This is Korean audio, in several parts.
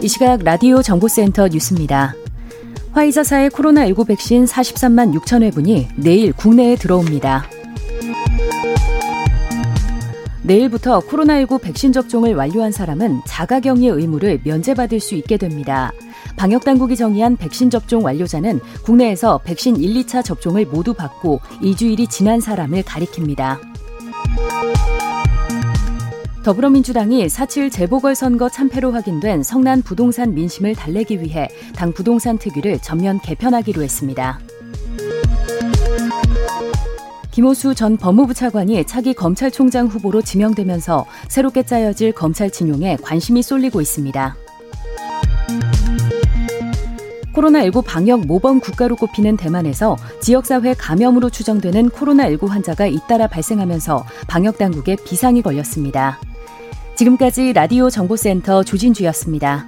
이 시각 라디오 정보센터 뉴스입니다. 화이자사의 코로나19 백신 43만 6천 회분이 내일 국내에 들어옵니다. 내일부터 코로나19 백신 접종을 완료한 사람은 자가격리 의무를 면제받을 수 있게 됩니다. 방역당국이 정의한 백신 접종 완료자는 국내에서 백신 1, 2차 접종을 모두 받고 2주일이 지난 사람을 가리킵니다. 더불어민주당이 4.7 재보궐선거 참패로 확인된 성난 부동산 민심을 달래기 위해 당 부동산 특위를 전면 개편하기로 했습니다. 김호수 전 법무부 차관이 차기 검찰총장 후보로 지명되면서 새롭게 짜여질 검찰 진용에 관심이 쏠리고 있습니다. 코로나19 방역 모범 국가로 꼽히는 대만에서 지역사회 감염으로 추정되는 코로나19 환자가 잇따라 발생하면서 방역당국에 비상이 걸렸습니다. 지금까지 라디오 정보센터 조진주였습니다.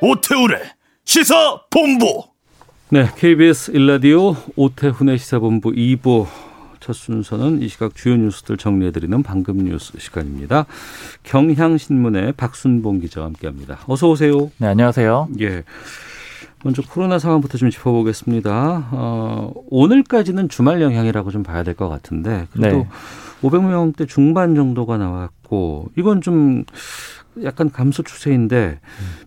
오태우래 시사 본부. 네, KBS 일라디오 오태훈의 시사본부 2부 첫 순서는 이 시각 주요 뉴스들 정리해드리는 방금 뉴스 시간입니다. 경향신문의 박순봉 기자와 함께합니다. 어서 오세요. 네, 안녕하세요. 예. 먼저 코로나 상황부터 좀 짚어보겠습니다. 어, 오늘까지는 주말 영향이라고 좀 봐야 될 것 같은데 그래도 네. 500명대 중반 정도가 나왔고 이건 좀 약간 감소 추세인데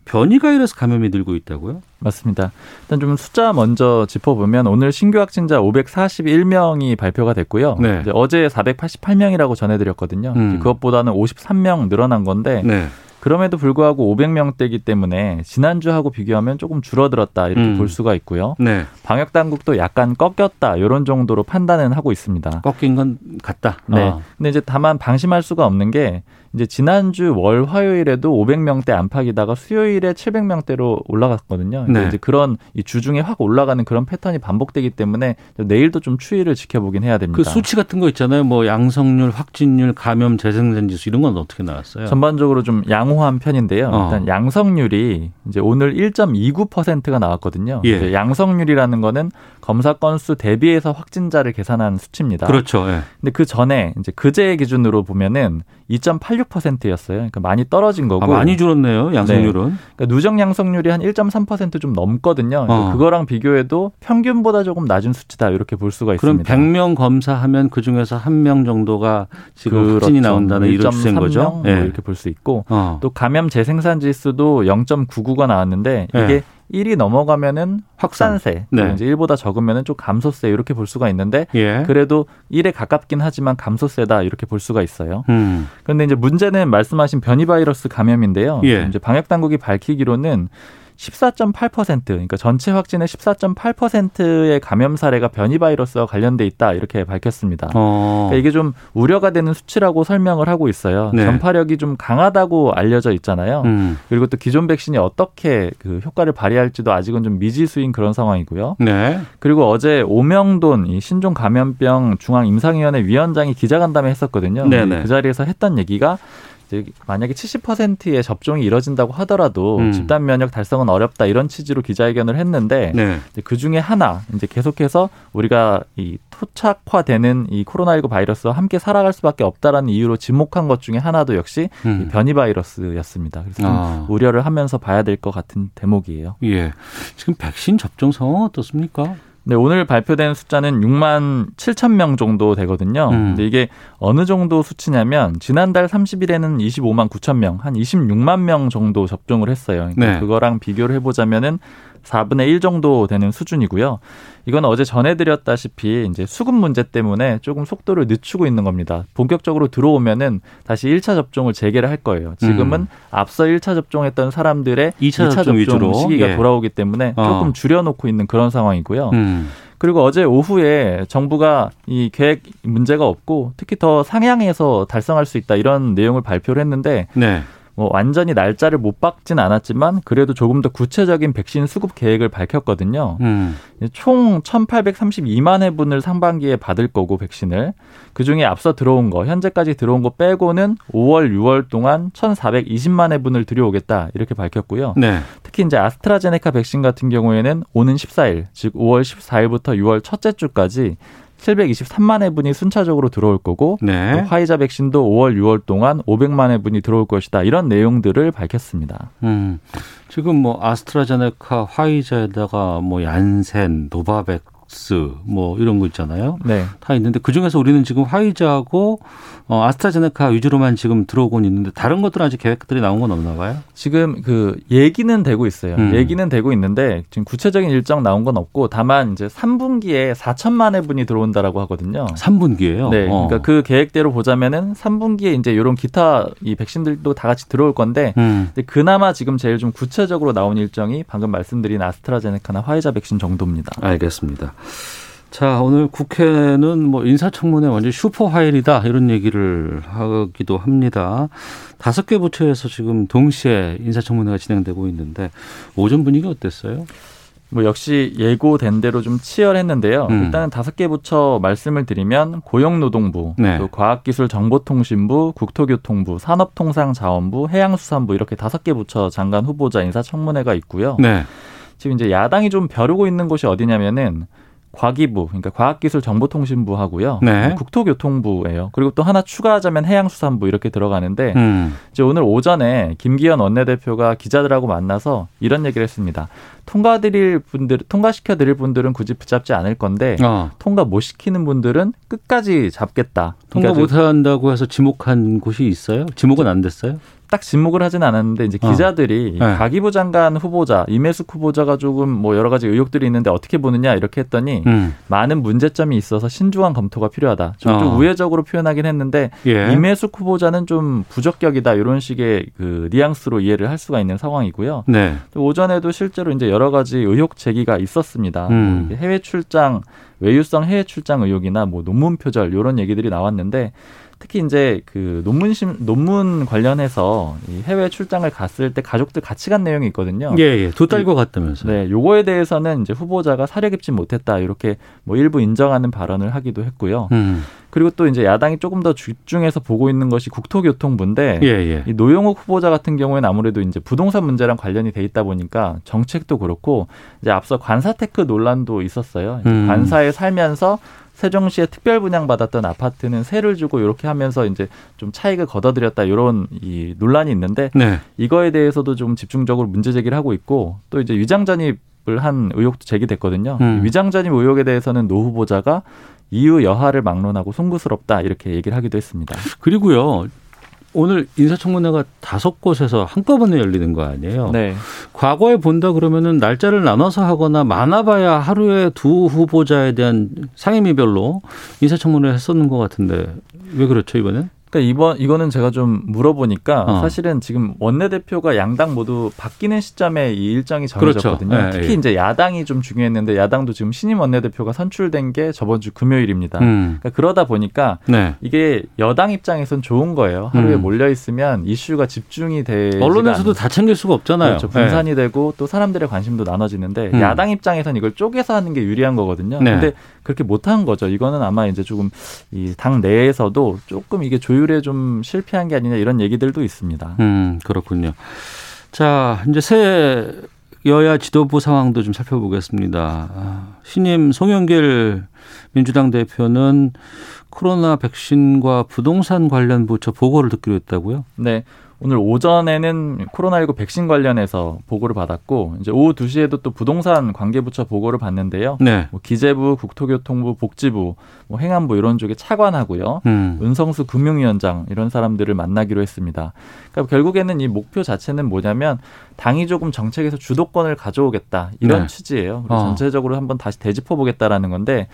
변이 바이러스 감염이 늘고 있다고요? 맞습니다. 일단 좀 숫자 먼저 짚어보면 오늘 신규 확진자 541명이 발표가 됐고요. 네. 어제 488명이라고 전해드렸거든요. 음. 그것보다는 53명 늘어난 건데 네. 그럼에도 불구하고 500명대이기 때문에 지난주하고 비교하면 조금 줄어들었다 이렇게 음. 볼 수가 있고요. 네. 방역 당국도 약간 꺾였다 이런 정도로 판단은 하고 있습니다. 꺾인 건 같다. 네. 아. 근데 이제 다만 방심할 수가 없는 게 이제 지난주 월 화요일에도 500명대 안팎이다가 수요일에 700명대로 올라갔거든요. 네. 이제 그런 이 주중에 확 올라가는 그런 패턴이 반복되기 때문에 내일도 좀 추이를 지켜보긴 해야 됩니다. 그 수치 같은 거 있잖아요. 뭐 양성률, 확진율, 감염 재생산 지수 이런 건 어떻게 나왔어요? 전반적으로 좀 양호한 편인데요. 어. 일단 양성률이 이제 오늘 1.29%가 나왔거든요. 예. 양성률이라는 거는 검사 건수 대비해서 확진자를 계산한 수치입니다. 그렇죠. 예. 근데 그 전에 이제 그제 기준으로 보면은 2.86%였어요. 그러니까 많이 떨어진 거고. 아, 많이 줄었네요. 양성률은. 네. 그러니까 누적 양성률이 한 1.3%좀 넘거든요. 그러니까 어. 그거랑 비교해도 평균보다 조금 낮은 수치다 이렇게 볼 수가 있습니다. 그럼 100명 검사하면 그 중에서 한 명 정도가 지금 그렇죠. 확진이 나온다는 이런 추세인 거죠. 뭐 네. 이렇게 볼 수 있고 어. 또 감염 재생산 지수도 0.99가 나왔는데 이게 네. 1이 넘어가면은 확산세, 네. 이제 1보다 적으면은 좀 감소세 이렇게 볼 수가 있는데 예. 그래도 1에 가깝긴 하지만 감소세다 이렇게 볼 수가 있어요. 음. 그런데 이제 문제는 말씀하신 변이 바이러스 감염인데요. 예. 이제 방역 당국이 밝히기로는 14.8% 그러니까 전체 확진의 14.8%의 감염 사례가 변이 바이러스와 관련돼 있다 이렇게 밝혔습니다. 어. 그러니까 이게 좀 우려가 되는 수치라고 설명을 하고 있어요. 네. 전파력이 좀 강하다고 알려져 있잖아요. 음. 그리고 또 기존 백신이 어떻게 그 효과를 발휘할지도 아직은 좀 미지수인 그런 상황이고요. 네. 그리고 어제 오명돈 이 신종 감염병 중앙 임상위원회 위원장이 기자간담회 했었거든요. 네네. 그 자리에서 했던 얘기가 만약에 70%의 접종이 이뤄진다고 하더라도 음. 집단 면역 달성은 어렵다 이런 취지로 기자회견을 했는데 네. 그 중에 하나 이제 계속해서 우리가 이 토착화되는 이 코로나19 바이러스와 함께 살아갈 수밖에 없다라는 이유로 지목한 것 중에 하나도 역시 음. 이 변이 바이러스였습니다. 그래서 아. 우려를 하면서 봐야 될 것 같은 대목이에요. 예. 지금 백신 접종 상황 어떻습니까? 네, 오늘 발표된 숫자는 6만 7천 명 정도 되거든요. 음. 근데 이게 어느 정도 수치냐면 지난달 30일에는 25만 9천 명, 한 26만 명 정도 접종을 했어요. 그러니까 네. 그거랑 비교를 해보자면은 4분의 1 정도 되는 수준이고요. 이건 어제 전해드렸다시피 이제 수급 문제 때문에 조금 속도를 늦추고 있는 겁니다. 본격적으로 들어오면은 다시 1차 접종을 재개를 할 거예요. 지금은 음. 앞서 1차 접종했던 사람들의 2차, 2차 접종, 접종 시기가 예. 돌아오기 때문에 어. 조금 줄여놓고 있는 그런 상황이고요. 음. 그리고 어제 오후에 정부가 이 계획 문제가 없고 특히 더 상향해서 달성할 수 있다 이런 내용을 발표를 했는데 네. 뭐 완전히 날짜를 못 박진 않았지만 그래도 조금 더 구체적인 백신 수급 계획을 밝혔거든요. 음. 총 1,832만 회분을 상반기에 받을 거고 백신을 그 중에 앞서 들어온 거 현재까지 들어온 거 빼고는 5월, 6월 동안 1,420만 회분을 들여오겠다 이렇게 밝혔고요. 네. 특히 이제 아스트라제네카 백신 같은 경우에는 오는 14일 즉 5월 14일부터 6월 첫째 주까지 723만 회분이 순차적으로 들어올 거고 네. 화이자 백신도 5월 6월 동안 500만 회분이 들어올 것이다. 이런 내용들을 밝혔습니다. 음. 지금 뭐 아스트라제네카, 화이자에다가 뭐 얀센, 노바백스, 뭐 이런 거 있잖아요. 네. 다 있는데 그 중에서 우리는 지금 화이자하고 어, 아스트라제네카 위주로만 지금 들어오곤 있는데 다른 것들은 아직 계획들이 나온 건 없나 봐요? 지금 그 얘기는 되고 있어요. 음. 얘기는 되고 있는데 지금 구체적인 일정 나온 건 없고 다만 이제 3분기에 4천만 회분이 들어온다라고 하거든요. 3분기에요? 네. 어. 그러니까 그 계획대로 보자면은 3분기에 이제 이런 기타 이 백신들도 다 같이 들어올 건데 음. 그나마 지금 제일 좀 구체적으로 나온 일정이 방금 말씀드린 아스트라제네카나 화이자 백신 정도입니다. 알겠습니다. 자, 오늘 국회는 뭐 인사청문회 완전 슈퍼 화일이다 이런 얘기를 하기도 합니다. 다섯 개 부처에서 지금 동시에 인사청문회가 진행되고 있는데 오전 분위기 어땠어요? 뭐 역시 예고된 대로 좀 치열했는데요. 음. 일단은 다섯 개 부처 말씀을 드리면 고용노동부, 네. 또 과학기술정보통신부, 국토교통부, 산업통상자원부, 해양수산부 이렇게 다섯 개 부처 장관 후보자 인사청문회가 있고요. 네. 지금 이제 야당이 좀 벼르고 있는 곳이 어디냐면은 과기부, 그러니까 과학기술정보통신부하고요. 네. 국토교통부예요. 그리고 또 하나 추가하자면 해양수산부 이렇게 들어가는데 음. 이제 오늘 오전에 김기현 원내대표가 기자들하고 만나서 이런 얘기를 했습니다. 통과드릴 분들, 통과시켜 드릴 분들은 굳이 붙잡지 않을 건데 어. 통과 못 시키는 분들은 끝까지 잡겠다. 통과 그러니까 못 한다고 해서 지목한 곳이 있어요? 지목은 안 됐어요? 딱 지목을 하진 않았는데 이제 어. 기자들이 어. 네. 가기부 장관 후보자 이메숙 후보자가 조금 뭐 여러 가지 의혹들이 있는데 어떻게 보느냐 이렇게 했더니 음. 많은 문제점이 있어서 신중한 검토가 필요하다. 좀, 어. 좀 우회적으로 표현하긴 했는데 예. 이메숙 후보자는 좀 부적격이다 이런 식의 그 뉘앙스로 이해를 할 수가 있는 상황이고요. 네. 오전에도 실제로 이제 여러 가지 의혹 제기가 있었습니다. 음. 뭐 해외 출장 외유성 해외 출장 의혹이나 뭐 논문 표절 이런 얘기들이 나왔는데 특히 이제 그 논문 심 논문 관련해서 이 해외 출장을 갔을 때 가족들 같이 간 내용이 있거든요. 예, 예. 두 딸과 갔다면서. 네, 요거에 대해서는 이제 후보자가 사려 깊지 못했다 이렇게 뭐 일부 인정하는 발언을 하기도 했고요. 음. 그리고 또 이제 야당이 조금 더 집중해서 보고 있는 것이 국토교통부인데 예, 예. 이 노영욱 후보자 같은 경우에는 아무래도 이제 부동산 문제랑 관련이 돼 있다 보니까 정책도 그렇고 이제 앞서 관사테크 논란도 있었어요. 음. 관사에 살면서 세종시에 특별 분양받았던 아파트는 세를 주고 이렇게 하면서 이제 좀 차익을 걷어들였다 이런 이 논란이 있는데 네. 이거에 대해서도 좀 집중적으로 문제 제기를 하고 있고 또 이제 위장 전입을 한 의혹도 제기됐거든요. 음. 위장 전입 의혹에 대해서는 노 후보자가 이유 여하를 막론하고 송구스럽다 이렇게 얘기를 하기도 했습니다. 그리고요. 오늘 인사청문회가 다섯 곳에서 한꺼번에 열리는 거 아니에요? 네. 과거에 본다 그러면은 날짜를 나눠서 하거나 많아봐야 하루에 두 후보자에 대한 상임위별로 인사청문회 했었는 것 같은데 왜 그렇죠 이번엔? 그러니까 이번 이거는 제가 좀 물어보니까 어. 사실은 지금 원내대표가 양당 모두 바뀌는 시점에 이 일정이 정해졌거든요. 그렇죠. 네, 특히 네. 이제 야당이 좀 중요했는데 야당도 지금 신임 원내대표가 선출된 게 저번 주 금요일입니다. 음. 그러니까 그러다 보니까 네. 이게 여당 입장에선 좋은 거예요. 하루에 음. 몰려 있으면 이슈가 집중이 돼 언론에서도 다 챙길 수가 없잖아요. 그렇죠. 분산이 네. 되고 또 사람들의 관심도 나눠지는데 음. 야당 입장에선 이걸 쪼개서 하는 게 유리한 거거든요. 네. 근데 그렇게 못한 거죠. 이거는 아마 이제 조금 이 당 내에서도 조금 이게 조율에 좀 실패한 게 아니냐 이런 얘기들도 있습니다. 음, 그렇군요. 자, 이제 새 여야 지도부 상황도 좀 살펴보겠습니다. 아, 신임 송영길 민주당 대표는 코로나 백신과 부동산 관련 부처 보고를 듣기로 했다고요? 네. 오늘 오전에는 코로나19 백신 관련해서 보고를 받았고 이제 오후 2시에도 또 부동산 관계부처 보고를 받는데요. 네. 뭐 기재부, 국토교통부, 복지부, 뭐 행안부 이런 쪽에 차관하고요. 음. 은성수 금융위원장 이런 사람들을 만나기로 했습니다. 그러니까 결국에는 이 목표 자체는 뭐냐면 당이 조금 정책에서 주도권을 가져오겠다 이런 네. 취지예요. 그리고 어. 전체적으로 한번 다시 되짚어 보겠다라는 건데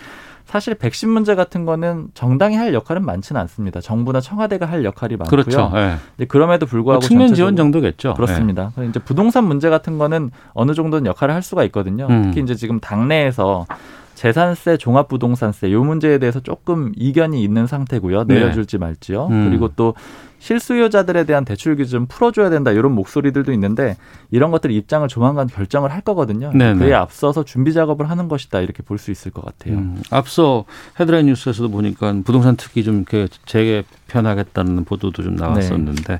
사실 백신 문제 같은 거는 정당이 할 역할은 많지는 않습니다. 정부나 청와대가 할 역할이 많고요. 그렇죠. 네. 그럼에도 불구하고 뭐 측면 지원 정도겠죠. 그렇습니다. 네. 이제 부동산 문제 같은 거는 어느 정도는 역할을 할 수가 있거든요. 음. 특히 이제 지금 당내에서 재산세, 종합부동산세 요 문제에 대해서 조금 이견이 있는 상태고요. 네. 내려줄지 말지요. 음. 그리고 또 실수요자들에 대한 대출 기준 풀어줘야 된다 이런 목소리들도 있는데 이런 것들 입장을 조만간 결정을 할 거거든요. 네네. 그에 앞서서 준비 작업을 하는 것이다 이렇게 볼 수 있을 것 같아요. 음, 앞서 헤드라인 뉴스에서도 보니까 부동산 특기 좀 이렇게 재개편하겠다는 보도도 좀 나왔었는데 네.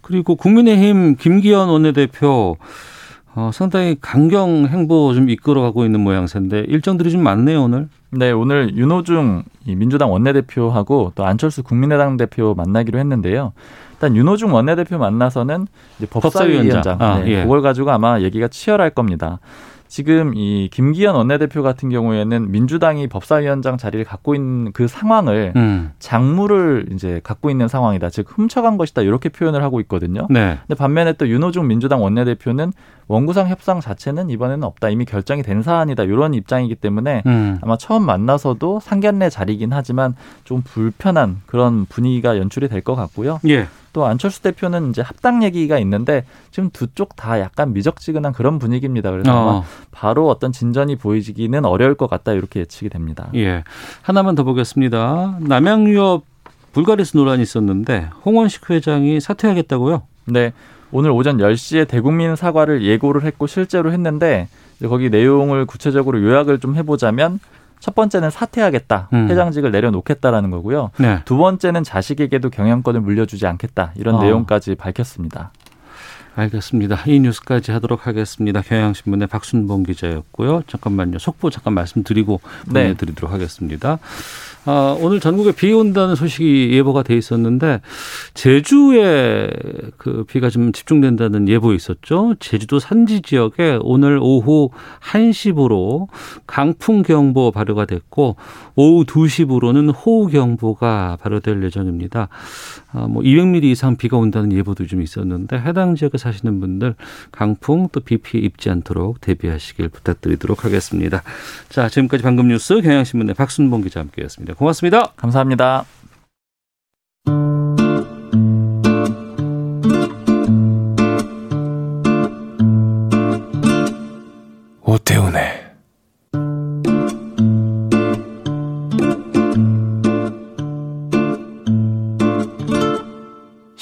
그리고 국민의힘 김기현 원내대표 어, 상당히 강경 행보 좀 이끌어가고 있는 모양새인데 일정들이 좀 많네요 오늘. 네, 오늘 윤호중 민주당 원내대표하고 또 안철수 국민의당 대표 만나기로 했는데요. 일단 윤호중 원내대표 만나서는 이제 법사위원장, 법사위원장. 아, 네, 예. 그걸 가지고 아마 얘기가 치열할 겁니다. 지금 이 김기현 원내대표 같은 경우에는 민주당이 법사위원장 자리를 갖고 있는 그 상황을 음. 장무를 이제 갖고 있는 상황이다. 즉 훔쳐간 것이다. 이렇게 표현을 하고 있거든요. 네. 근데 반면에 또 윤호중 민주당 원내대표는 원구상 협상 자체는 이번에는 없다. 이미 결정이 된 사안이다. 이런 입장이기 때문에 음. 아마 처음 만나서도 상견례 자리긴 하지만 좀 불편한 그런 분위기가 연출이 될 것 같고요. 예. 또 안철수 대표는 이제 합당 얘기가 있는데 지금 두 쪽 다 약간 미적지근한 그런 분위기입니다. 그래서 어. 바로 어떤 진전이 보이기는 어려울 것 같다 이렇게 예측이 됩니다. 예. 하나만 더 보겠습니다. 남양유업 불가리스 논란이 있었는데 홍원식 회장이 사퇴하겠다고요? 네. 오늘 오전 10시에 대국민 사과를 예고를 했고 실제로 했는데 거기 내용을 구체적으로 요약을 좀 해보자면 첫 번째는 사퇴하겠다. 음. 회장직을 내려놓겠다라는 거고요. 네. 두 번째는 자식에게도 경영권을 물려주지 않겠다. 이런 어. 내용까지 밝혔습니다. 알겠습니다. 이 뉴스까지 하도록 하겠습니다. 경향신문의 박순봉 기자였고요. 잠깐만요. 속보 잠깐 말씀드리고 네. 보내드리도록 네. 하겠습니다. 아, 오늘 전국에 비 온다는 소식이 예보가 돼 있었는데 제주에 그 비가 좀 집중된다는 예보 있었죠. 제주도 산지 지역에 오늘 오후 1시부로 강풍 경보 발효가 됐고 오후 2시부로는 호우 경보가 발효될 예정입니다. 아, 뭐 200mm 이상 비가 온다는 예보도 좀 있었는데 해당 지역에 사시는 분들 강풍 또 비 피해 입지 않도록 대비하시길 부탁드리도록 하겠습니다. 자, 지금까지 방금 뉴스 경향신문의 박순봉 기자 함께했습니다. 고맙습니다. 감사합니다.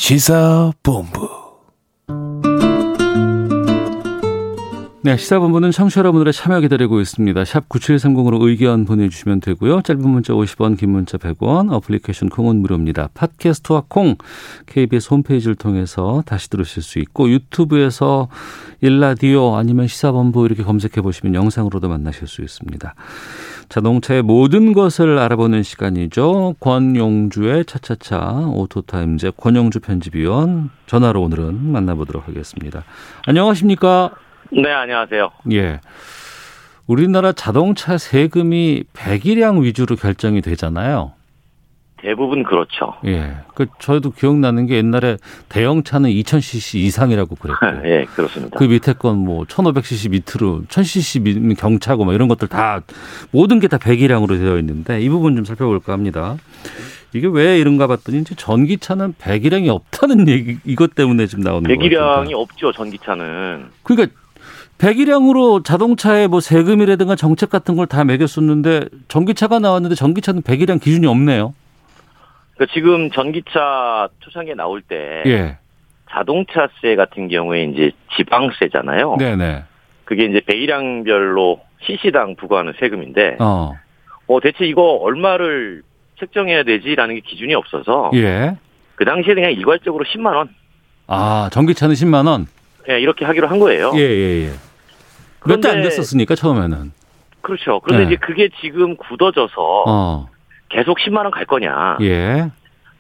시사본부 네, 시사본부는 청취자 여러분들의 참여 기다리고 있습니다. 샵 9730으로 의견 보내주시면 되고요. 짧은 문자 50원, 긴 문자 100원, 어플리케이션 콩은 무료입니다. 팟캐스트와 콩, KBS 홈페이지를 통해서 다시 들으실 수 있고 유튜브에서 1라디오 아니면 시사본부 이렇게 검색해 보시면 영상으로도 만나실 수 있습니다. 자동차의 모든 것을 알아보는 시간이죠. 권용주의 차차차 오토타임즈 권용주 편집위원 전화로 오늘은 만나보도록 하겠습니다. 안녕하십니까? 네, 안녕하세요. 예. 우리나라 자동차 세금이 배기량 위주로 결정이 되잖아요. 대부분 그렇죠. 예. 그 저희도 기억나는 게 옛날에 대형차는 2000cc 이상이라고 그랬고. 예, 그렇습니다. 그 밑에 건 뭐 1500cc 밑으로 1000cc 경차고 뭐 이런 것들 다 모든 게 다 배기량으로 되어 있는데 이 부분 좀 살펴볼까 합니다. 이게 왜 이런가 봤더니 이제 전기차는 배기량이 없다는 얘기 이것 때문에 지금 나오는 거예요. 배기량이 없죠, 전기차는. 그러니까 배기량으로 자동차의 뭐 세금이라든가 정책 같은 걸 다 매겼었는데 전기차가 나왔는데 전기차는 배기량 기준이 없네요. 그러니까 지금 전기차 초창기에 나올 때 예. 자동차세 같은 경우에 이제 지방세잖아요. 네네. 그게 이제 배기량별로 CC당 부과하는 세금인데 어. 어 대체 이거 얼마를 책정해야 되지라는 게 기준이 없어서 예. 그 당시에 그냥 일괄적으로 10만 원. 아 전기차는 10만 원. 예 이렇게 하기로 한 거예요. 예예 예, 예. 몇대 안 됐었으니까 처음에는. 그렇죠. 그런데 네. 이제 그게 지금 굳어져서 어. 계속 10만 원 갈 거냐. 예.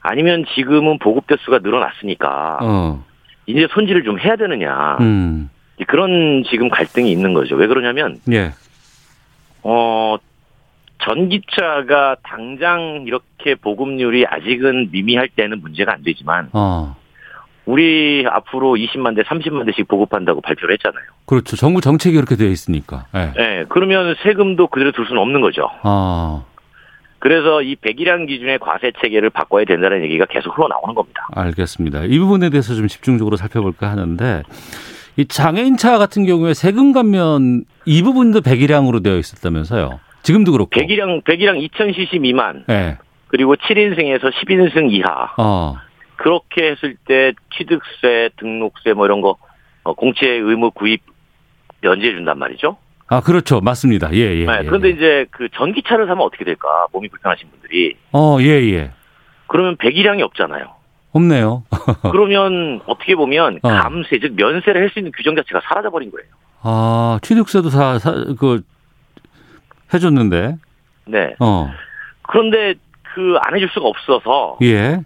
아니면 지금은 보급 대수가 늘어났으니까 어. 이제 손질을 좀 해야 되느냐. 음. 그런 지금 갈등이 있는 거죠. 왜 그러냐면 예. 어 전기차가 당장 이렇게 보급률이 아직은 미미할 때는 문제가 안 되지만 어. 우리 앞으로 20만 대, 30만 대씩 보급한다고 발표를 했잖아요. 그렇죠. 정부 정책이 그렇게 되어 있으니까. 네. 네. 그러면 세금도 그대로 둘 수는 없는 거죠. 아. 그래서 이 배기량 기준의 과세 체계를 바꿔야 된다는 얘기가 계속 흘러나오는 겁니다. 알겠습니다. 이 부분에 대해서 좀 집중적으로 살펴볼까 하는데 이 장애인차 같은 경우에 세금 감면 이 부분도 배기량으로 되어 있었다면서요. 지금도 그렇고. 배기량 배기량 2000cc 미만. 네. 그리고 7인승에서 10인승 이하. 어. 그렇게 했을 때 취득세, 등록세 뭐 이런 거 어, 공채 의무 구입 면제해 준단 말이죠. 아, 그렇죠. 맞습니다. 예, 예. 네, 예, 그런데 예. 이제 그 전기차를 사면 어떻게 될까? 몸이 불편하신 분들이. 어, 예, 예. 그러면 배기량이 없잖아요. 없네요. 그러면 어떻게 보면 어. 감세, 즉 면세를 할 수 있는 규정 자체가 사라져 버린 거예요. 아, 취득세도 사, 사, 그, 해줬는데. 네. 어. 그런데 그 안 해줄 수가 없어서. 예.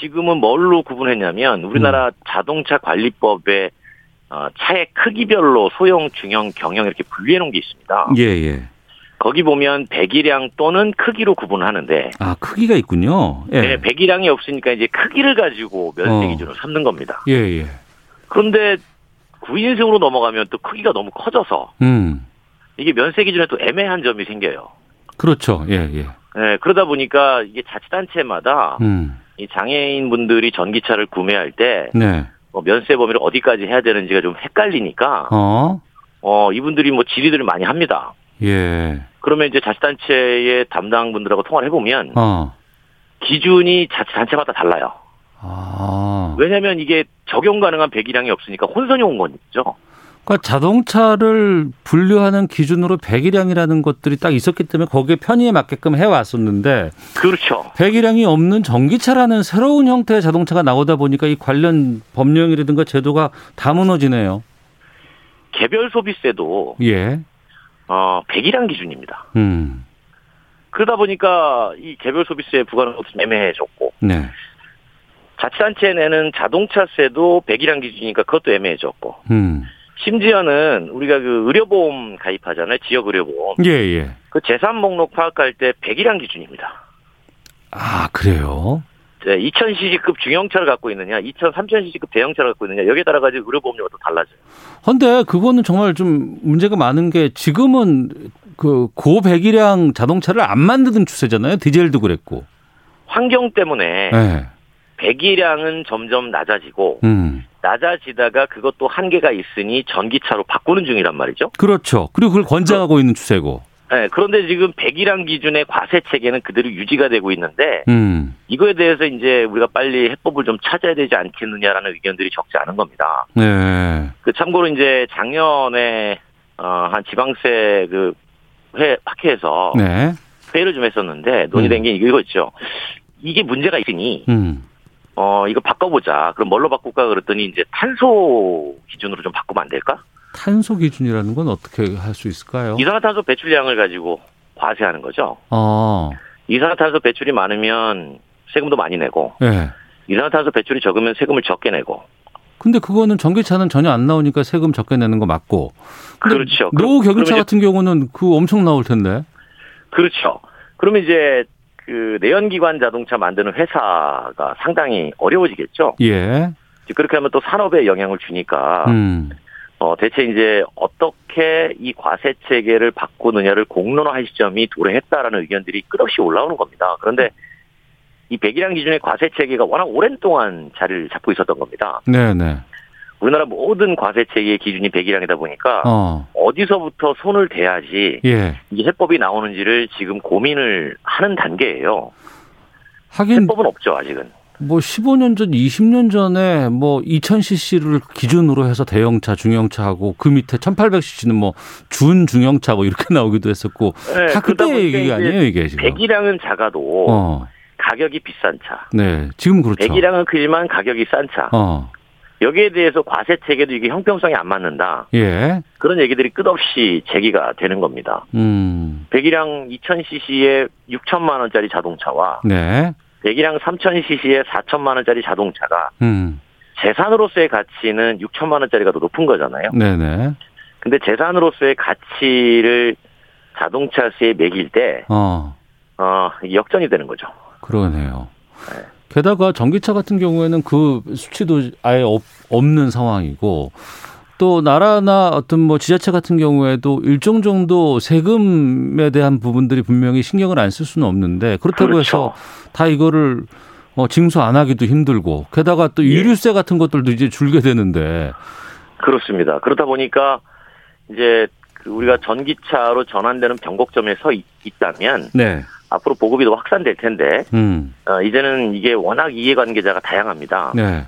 지금은 뭘로 구분했냐면 우리나라 음. 자동차 관리법에 어, 차의 크기별로 소형, 중형, 경형 이렇게 분리해 놓은 게 있습니다. 예, 예. 거기 보면 배기량 또는 크기로 구분하는데. 아, 크기가 있군요. 예. 네, 배기량이 없으니까 이제 크기를 가지고 면세 기준으로 어. 삼는 겁니다. 예, 예. 그런데 9인승으로 넘어가면 또 크기가 너무 커져서 음. 이게 면세 기준에 또 애매한 점이 생겨요. 그렇죠. 예, 예. 네, 그러다 보니까 이게 자치단체마다 음. 이 장애인 분들이 전기차를 구매할 때 네. 뭐 면세 범위를 어디까지 해야 되는지가 좀 헷갈리니까 어, 어 이분들이 뭐 질의들을 많이 합니다. 예. 그러면 이제 자치단체의 담당 분들하고 통화를 해보면 어. 기준이 자치단체마다 달라요. 아. 왜냐하면 이게 적용 가능한 배기량이 없으니까 혼선이 온 거죠. 그러니까 자동차를 분류하는 기준으로 배기량이라는 것들이 딱 있었기 때문에 거기에 편의에 맞게끔 해왔었는데 그렇죠. 배기량이 없는 전기차라는 새로운 형태의 자동차가 나오다 보니까 이 관련 법령이라든가 제도가 다 무너지네요. 개별 소비세도 예. 어, 배기량 기준입니다. 음. 그러다 보니까 이 개별 소비세 부과는 것도 좀 애매해졌고 네. 자치단체 내는 자동차세도 배기량 기준이니까 그것도 애매해졌고 음. 심지어는 우리가 그 의료보험 가입하잖아요. 지역 의료보험. 예, 예. 그 재산 목록 파악할 때 100이란 기준입니다. 아, 그래요? 네, 2000cc급 중형차를 갖고 있느냐, 2000, 3000cc급 대형차를 갖고 있느냐, 여기에 따라 가지고 의료보험료가 또 달라져요. 근데 그거는 정말 좀 문제가 많은 게 지금은 그 고배기량 자동차를 안 만드는 추세잖아요. 디젤도 그랬고. 환경 때문에 네. 배기량은 점점 낮아지고 음. 낮아지다가 그것도 한계가 있으니 전기차로 바꾸는 중이란 말이죠. 그렇죠. 그리고 그걸 권장하고 그, 있는 추세고. 네, 그런데 지금 배기량 기준의 과세 체계는 그대로 유지가 되고 있는데 음. 이거에 대해서 이제 우리가 빨리 해법을 좀 찾아야 되지 않겠느냐라는 의견들이 적지 않은 겁니다. 네. 그 참고로 이제 작년에 어, 한 지방세 그 회 학회에서 네. 회의를 좀 했었는데 논의된 음. 게 이거였죠. 이게 문제가 있으니 음. 어, 이거 바꿔보자. 그럼 뭘로 바꿀까? 그랬더니 이제 탄소 기준으로 좀 바꾸면 안 될까? 탄소 기준이라는 건 어떻게 할 수 있을까요? 이산화탄소 배출량을 가지고 과세하는 거죠. 어. 이산화탄소 배출이 많으면 세금도 많이 내고, 네. 이산화탄소 배출이 적으면 세금을 적게 내고. 근데 그거는 전기차는 전혀 안 나오니까 세금 적게 내는 거 맞고. 그렇죠. 노 경유차 같은 경우는 그 엄청 나올 텐데. 그렇죠. 그러면 이제 그 내연기관 자동차 만드는 회사가 상당히 어려워지겠죠. 예. 그렇게 하면 또 산업에 영향을 주니까 음. 어 대체 이제 어떻게 이 과세 체계를 바꾸느냐를 공론화할 시점이 도래했다라는 의견들이 끝없이 올라오는 겁니다. 그런데 이 배기량 기준의 과세 체계가 워낙 오랜 동안 자리를 잡고 있었던 겁니다. 네, 네. 우리나라 모든 과세 체계의 기준이 백이량이다 보니까 어. 디서부터 손을 대야지 예. 이 해법이 나오는지를 지금 고민을 하는 단계예요. 하긴 해법은 없죠 아직은. 뭐 15년 전, 20년 전에 뭐 2000cc를 기준으로 해서 대형차, 중형차하고 그 밑에 1800cc는 뭐 준 중형차 뭐 이렇게 나오기도 했었고 네, 다 그때 얘기 아니에요 이게 지금. 배기량은 작아도 어. 가격이 비싼 차. 네, 지금 그렇죠. 배기량은 크지만 가격이 싼 차. 어. 여기에 대해서 과세 체계도 이게 형평성이 안 맞는다. 예. 그런 얘기들이 끝없이 제기가 되는 겁니다. 음. 배기량 2000cc에 6천만 원짜리 자동차와 네. 배기량 3,000cc에 4천만 원짜리 자동차가 음. 재산으로서의 가치는 6천만 원짜리가 더 높은 거잖아요. 네네. 근데 재산으로서의 가치를 자동차세에 매길 때, 어, 어 역전이 되는 거죠. 그러네요. 네. 게다가 전기차 같은 경우에는 그 수치도 아예 없, 없는 상황이고 또 나라나 어떤 뭐 지자체 같은 경우에도 일정 정도 세금에 대한 부분들이 분명히 신경을 안 쓸 수는 없는데 그렇다고 그렇죠. 해서 다 이거를 어, 징수 안 하기도 힘들고 게다가 또 예. 유류세 예. 같은 것들도 이제 줄게 되는데 그렇습니다. 그러다 보니까 이제 그 우리가 전기차로 전환되는 변곡점에 서 있, 다면 네. 앞으로 보급이 더 확산될 텐데 음. 어, 이제는 이게 워낙 이해관계자가 다양합니다. 네.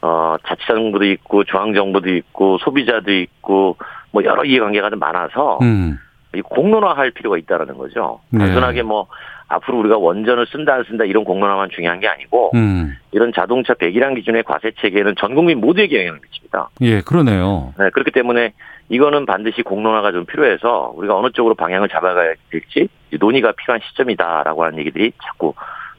어, 자치정부도 있고 중앙정부도 있고 소비자도 있고 뭐 여러 이해관계가 좀 많아서 음. 이 공론화할 필요가 있다라는 거죠. 네. 단순하게 뭐 앞으로 우리가 원전을 쓴다 안 쓴다 이런 공론화만 중요한 게 아니고 음. 이런 자동차 배기량 기준의 과세 체계는 전 국민 모두에게 영향을 미칩니다. 예, 그러네요. 네, 그렇기 때문에 이거는 반드시 공론화가 좀 필요해서 우리가 어느 쪽으로 방향을 잡아가야 될지 논의가 필요한 시점이다라고 하는 얘기들이 자꾸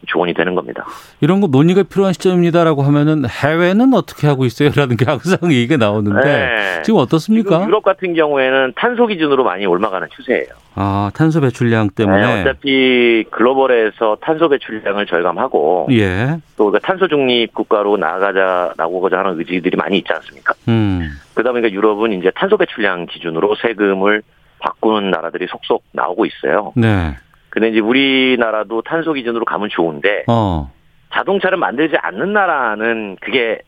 조언이 되는 겁니다. 이런 거 논의가 필요한 시점입니다라고 하면은 해외는 어떻게 하고 있어요라는 게 항상 얘기가 나오는데 네. 지금 어떻습니까? 지금 유럽 같은 경우에는 탄소 기준으로 많이 올라가는 추세예요. 아 탄소 배출량 때문에 네, 어차피 글로벌에서 탄소 배출량을 절감하고 예. 또 탄소 중립 국가로 나아가자라고 하는 의지들이 많이 있지 않습니까? 음. 그러다 보니까 유럽은 이제 탄소 배출량 기준으로 세금을 바꾸는 나라들이 속속 나오고 있어요. 네. 근데 이제 우리나라도 탄소 기준으로 가면 좋은데 어. 자동차를 만들지 않는 나라는 그게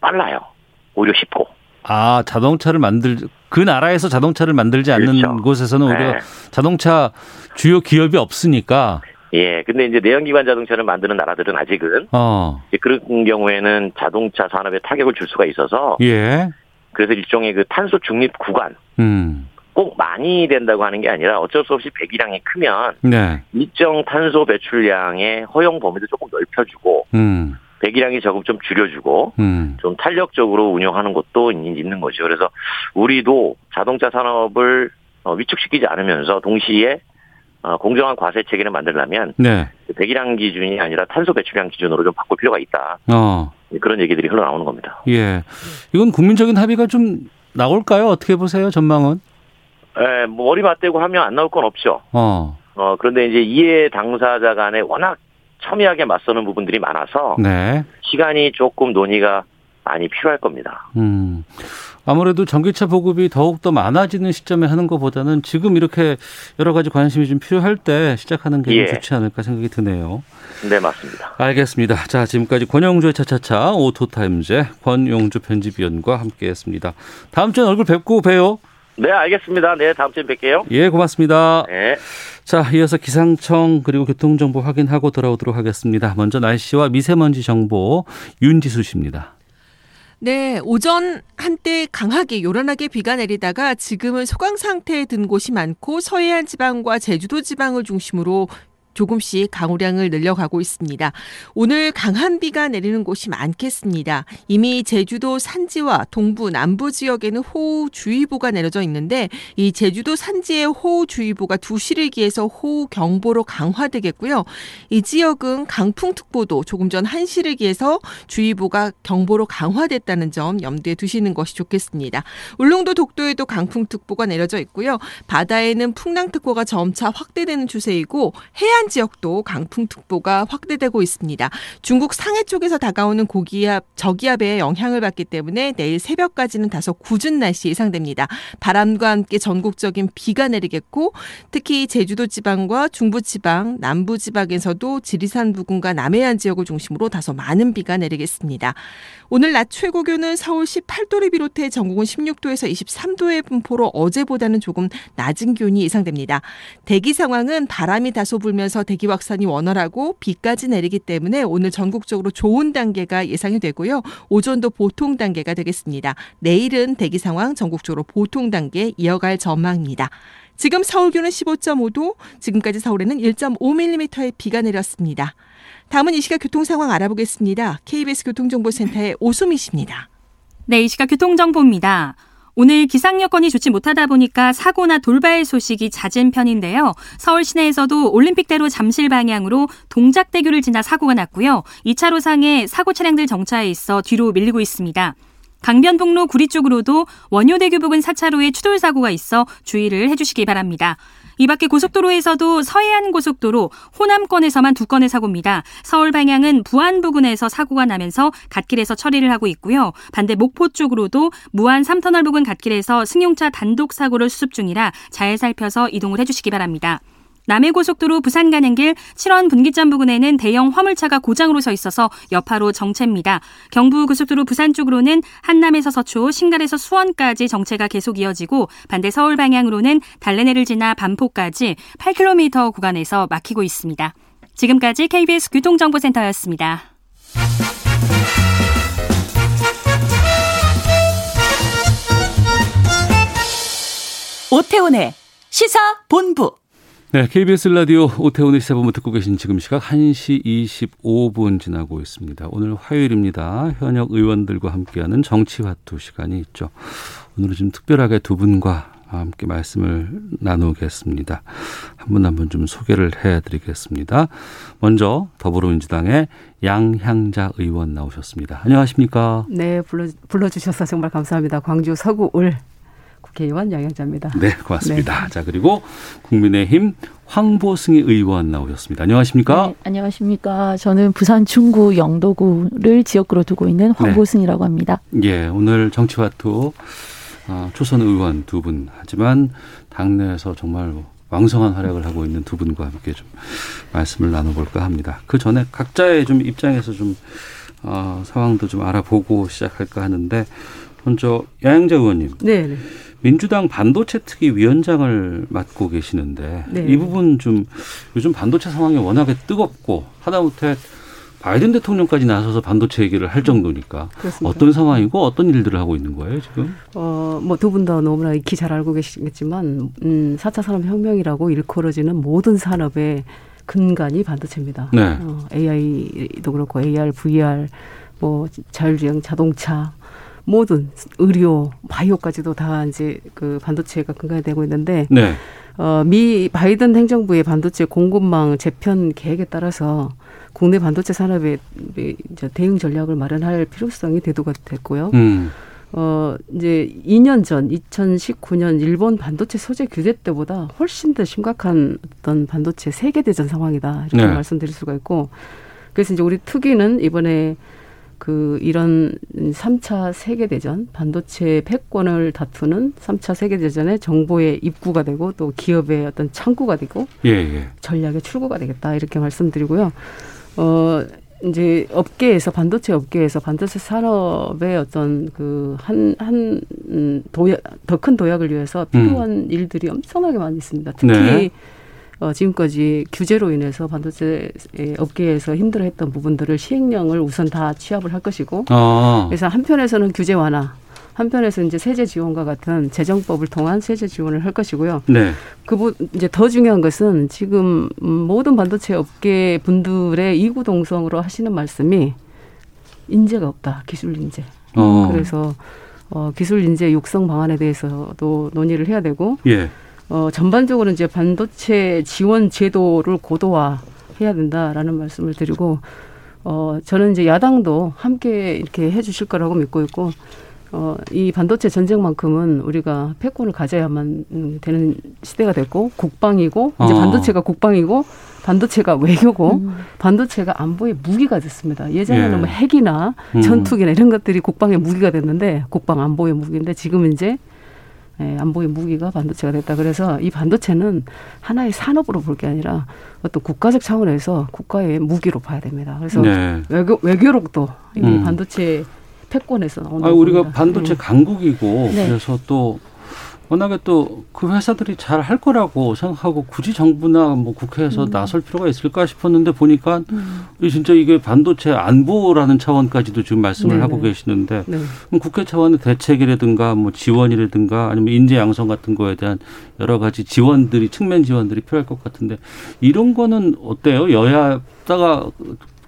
빨라요. 오히려 쉽고. 아 자동차를 만들 그 나라에서 자동차를 만들지 않는 그렇죠. 곳에서는 오히려 네. 자동차 주요 기업이 없으니까. 예, 근데 이제 내연기관 자동차를 만드는 나라들은 아직은 어. 그런 경우에는 자동차 산업에 타격을 줄 수가 있어서 예. 그래서 일종의 그 탄소 중립 구간 음. 꼭 많이 된다고 하는 게 아니라 어쩔 수 없이 배기량이 크면 네. 일정 탄소 배출량의 허용 범위도 조금 넓혀주고 음. 배기량이 조금 좀 줄여주고 음. 좀 탄력적으로 운영하는 것도 있는 거죠. 그래서 우리도 자동차 산업을 어, 위축시키지 않으면서 동시에 어, 공정한 과세 체계를 만들려면 네. 배기량 기준이 아니라 탄소 배출량 기준으로 좀 바꿀 필요가 있다. 어. 그런 얘기들이 흘러나오는 겁니다. 예, 이건 국민적인 합의가 좀 나올까요? 어떻게 보세요, 전망은? 예, 뭐 머리 맞대고 하면 안 나올 건 없죠. 어. 어, 그런데 이제 이해 당사자 간에 워낙 첨예하게 맞서는 부분들이 많아서 네. 시간이 조금 논의가 많이 필요할 겁니다. 음. 아무래도 전기차 보급이 더욱 더 많아지는 시점에 하는 것보다는 지금 이렇게 여러 가지 관심이 좀 필요할 때 시작하는 게 예. 좋지 않을까 생각이 드네요. 네, 맞습니다. 알겠습니다. 자, 지금까지 권용주의 차차차 오토타임즈 권용주 편집위원과 함께했습니다. 다음 주에 얼굴 뵙고 봬요. 네, 알겠습니다. 네, 다음 주에 뵐게요. 예, 고맙습니다. 네. 자, 이어서 기상청 그리고 교통정보 확인하고 돌아오도록 하겠습니다. 먼저 날씨와 미세먼지 정보 윤지수 씨입니다. 네, 오전 한때 강하게 요란하게 비가 내리다가 지금은 소강 상태에 든 곳이 많고 서해안 지방과 제주도 지방을 중심으로 조금씩 강우량을 늘려가고 있습니다. 오늘 강한 비가 내리는 곳이 많겠습니다. 이미 제주도 산지와 동부 남부 지역에는 호우주의보가 내려져 있는데 이 제주도 산지의 호우주의보가 2시를 기해서 호우경보로 강화되겠고요. 이 지역은 강풍특보도 조금 전 1시를 기해서 주의보가 경보로 강화됐다는 점 염두에 두시는 것이 좋겠습니다. 울릉도 독도에도 강풍특보가 내려져 있고요. 바다에는 풍랑특보가 점차 확대되는 추세이고 해안 해안 지역도 강풍특보가 확대되고 있습니다. 중국 상해 쪽에서 다가오는 고기압, 저기압의 영향을 받기 때문에 내일 새벽까지는 다소 굳은 날씨 예상됩니다. 바람과 함께 전국적인 비가 내리겠고 특히 제주도 지방과 중부 지방, 남부 지방에서도 지리산 부근과 남해안 지역을 중심으로 다소 많은 비가 내리겠습니다. 오늘 낮 최고 기온은 서울 18도를 비롯해 전국은 16도에서 23도의 분포로 어제보다는 조금 낮은 기온이 예상됩니다. 대기 상황은 바람이 다소 불면서 대기 확산이 원활하고 비까지 내리기 때문에 오늘 전국적으로 좋은 단계가 예상이 되고요. 오전도 보통 단계가 되겠습니다. 내일은 대기 상황 전국적으로 보통 단계 이어갈 전망입니다. 지금 서울 기온은 15.5도, 지금까지 서울에는 1.5mm의 비가 내렸습니다. 다음은 이 시각 교통 상황 알아보겠습니다. KBS 교통정보센터의 오수미 씨입니다. 네, 이 시각 교통정보입니다. 오늘 기상 여건이 좋지 못하다 보니까 사고나 돌발 소식이 잦은 편인데요. 서울 시내에서도 올림픽대로 잠실 방향으로 동작대교를 지나 사고가 났고요. 2차로 상에 사고 차량들 정차해 있어 뒤로 밀리고 있습니다. 강변북로 구리 쪽으로도 원효대교 부근 4차로에 추돌 사고가 있어 주의를 해주시기 바랍니다. 이 밖에 고속도로에서도 서해안 고속도로 호남권에서만 두 건의 사고입니다. 서울 방향은 부안 부근에서 사고가 나면서 갓길에서 처리를 하고 있고요. 반대 목포 쪽으로도 무안 3터널 부근 갓길에서 승용차 단독 사고를 수습 중이라 잘 살펴서 이동을 해주시기 바랍니다. 남해고속도로 부산 가는 길 7원 분기점 부근에는 대형 화물차가 고장으로 서 있어서 여파로 정체입니다. 경부고속도로 부산 쪽으로는 한남에서 서초, 신갈에서 수원까지 정체가 계속 이어지고 반대 서울 방향으로는 달래내를 지나 반포까지 8km 구간에서 막히고 있습니다. 지금까지 KBS 교통정보센터였습니다. 오태훈의 시사 본부 네, KBS 라디오 오태훈의 시사본부 듣고 계신 지금 시각 1시 25분 지나고 있습니다. 오늘 화요일입니다. 현역 의원들과 함께하는 정치화투 시간이 있죠. 오늘은 좀 특별하게 두 분과 함께 말씀을 나누겠습니다. 한 분 한 분 좀 소개를 해드리겠습니다. 먼저 더불어민주당의 양향자 의원 나오셨습니다. 안녕하십니까? 네, 불러, 불러주셔서 정말 감사합니다. 광주 서구을 국회의원 양양자입니다. 네, 고맙습니다. 네. 자, 그리고 국민의힘 황보승희 의원 나오셨습니다. 안녕하십니까? 네, 안녕하십니까? 저는 부산 중구 영도구를 지역구로 두고 있는 네. 황보승이라고 합니다. 예, 오늘 정치화투 어, 초선 의원 두 분 하지만 당내에서 정말 왕성한 활약을 하고 있는 두 분과 함께 좀 말씀을 나눠볼까 합니다. 그 전에 각자의 좀 입장에서 좀 어, 상황도 좀 알아보고 시작할까 하는데 먼저 양양자 의원님. 네. 네. 민주당 반도체 특위 위원장을 맡고 계시는데 네. 이 부분 좀 요즘 반도체 상황이 워낙에 뜨겁고 하다못해 바이든 대통령까지 나서서 반도체 얘기를 할 정도니까 그렇습니다. 어떤 상황이고 어떤 일들을 하고 있는 거예요 지금? 어, 뭐 두 분 다 너무나 익히 잘 알고 계시겠지만 음, 4차 산업혁명이라고 일컬어지는 모든 산업의 근간이 반도체입니다. 네. 어, AI도 그렇고 AR, VR, 뭐 자율주행 자동차 모든 의료, 바이오까지도 다 이제 그 반도체가 근간이 되고 있는데 네. 어, 미 바이든 행정부의 반도체 공급망 재편 계획에 따라서 국내 반도체 산업의 이제 대응 전략을 마련할 필요성이 대두가 됐고요. 음. 어, 이제 2년 전, 2019년 일본 반도체 소재 규제 때보다 훨씬 더 심각한 어떤 반도체 세계대전 상황이다. 이렇게 네. 말씀드릴 수가 있고. 그래서 이제 우리 특위는 이번에 그 이런 삼차 세계 대전 반도체 패권을 다투는 삼차 세계 대전의 정보의 입구가 되고 또 기업의 어떤 창구가 되고 예, 예. 전략의 출구가 되겠다 이렇게 말씀드리고요. 어 이제 업계에서 반도체 업계에서 반도체 산업의 어떤 그 한 한 도약 더 큰 도약을 위해서 필요한 음. 일들이 엄청나게 많이 있습니다. 특히 네. 어, 지금까지 규제로 인해서 반도체 업계에서 힘들어했던 부분들을 시행령을 우선 다 취합을 할 것이고 아. 그래서 한편에서는 규제 완화 한편에서 이제 세제 지원과 같은 재정법을 통한 세제 지원을 할 것이고요. 네. 그 이제 더 중요한 것은 지금 모든 반도체 업계 분들의 이구동성으로 하시는 말씀이 인재가 없다. 기술 인재. 어. 그래서 어, 기술 인재 육성 방안에 대해서도 논의를 해야 되고 예. 어, 전반적으로 이제 반도체 지원 제도를 고도화해야 된다라는 말씀을 드리고 어, 저는 이제 야당도 함께 이렇게 해 주실 거라고 믿고 있고 어, 이 반도체 전쟁만큼은 우리가 패권을 가져야만 되는 시대가 됐고 국방이고 이제 어. 반도체가 국방이고 반도체가 외교고 음. 반도체가 안보의 무기가 됐습니다. 예전에는 예. 뭐 핵이나 음. 전투기나 이런 것들이 국방의 무기가 됐는데 국방 안보의 무기인데 지금 이제 예, 안보의 무기가 반도체가 됐다. 그래서 이 반도체는 하나의 산업으로 볼 게 아니라 어떤 국가적 차원에서 국가의 무기로 봐야 됩니다. 그래서 네. 외교 외교력도 이 음. 반도체 패권에서 나오는. 아, 우리가 반도체 네. 강국이고 네. 그래서 또 워낙에 또 그 회사들이 잘 할 거라고 생각하고 굳이 정부나 뭐 국회에서 음. 나설 필요가 있을까 싶었는데 보니까 음. 진짜 이게 반도체 안보라는 차원까지도 지금 말씀을 네네. 하고 계시는데 네. 국회 차원의 대책이라든가 뭐 지원이라든가 아니면 인재 양성 같은 거에 대한 여러 가지 지원들이 측면 지원들이 필요할 것 같은데 이런 거는 어때요? 여야다가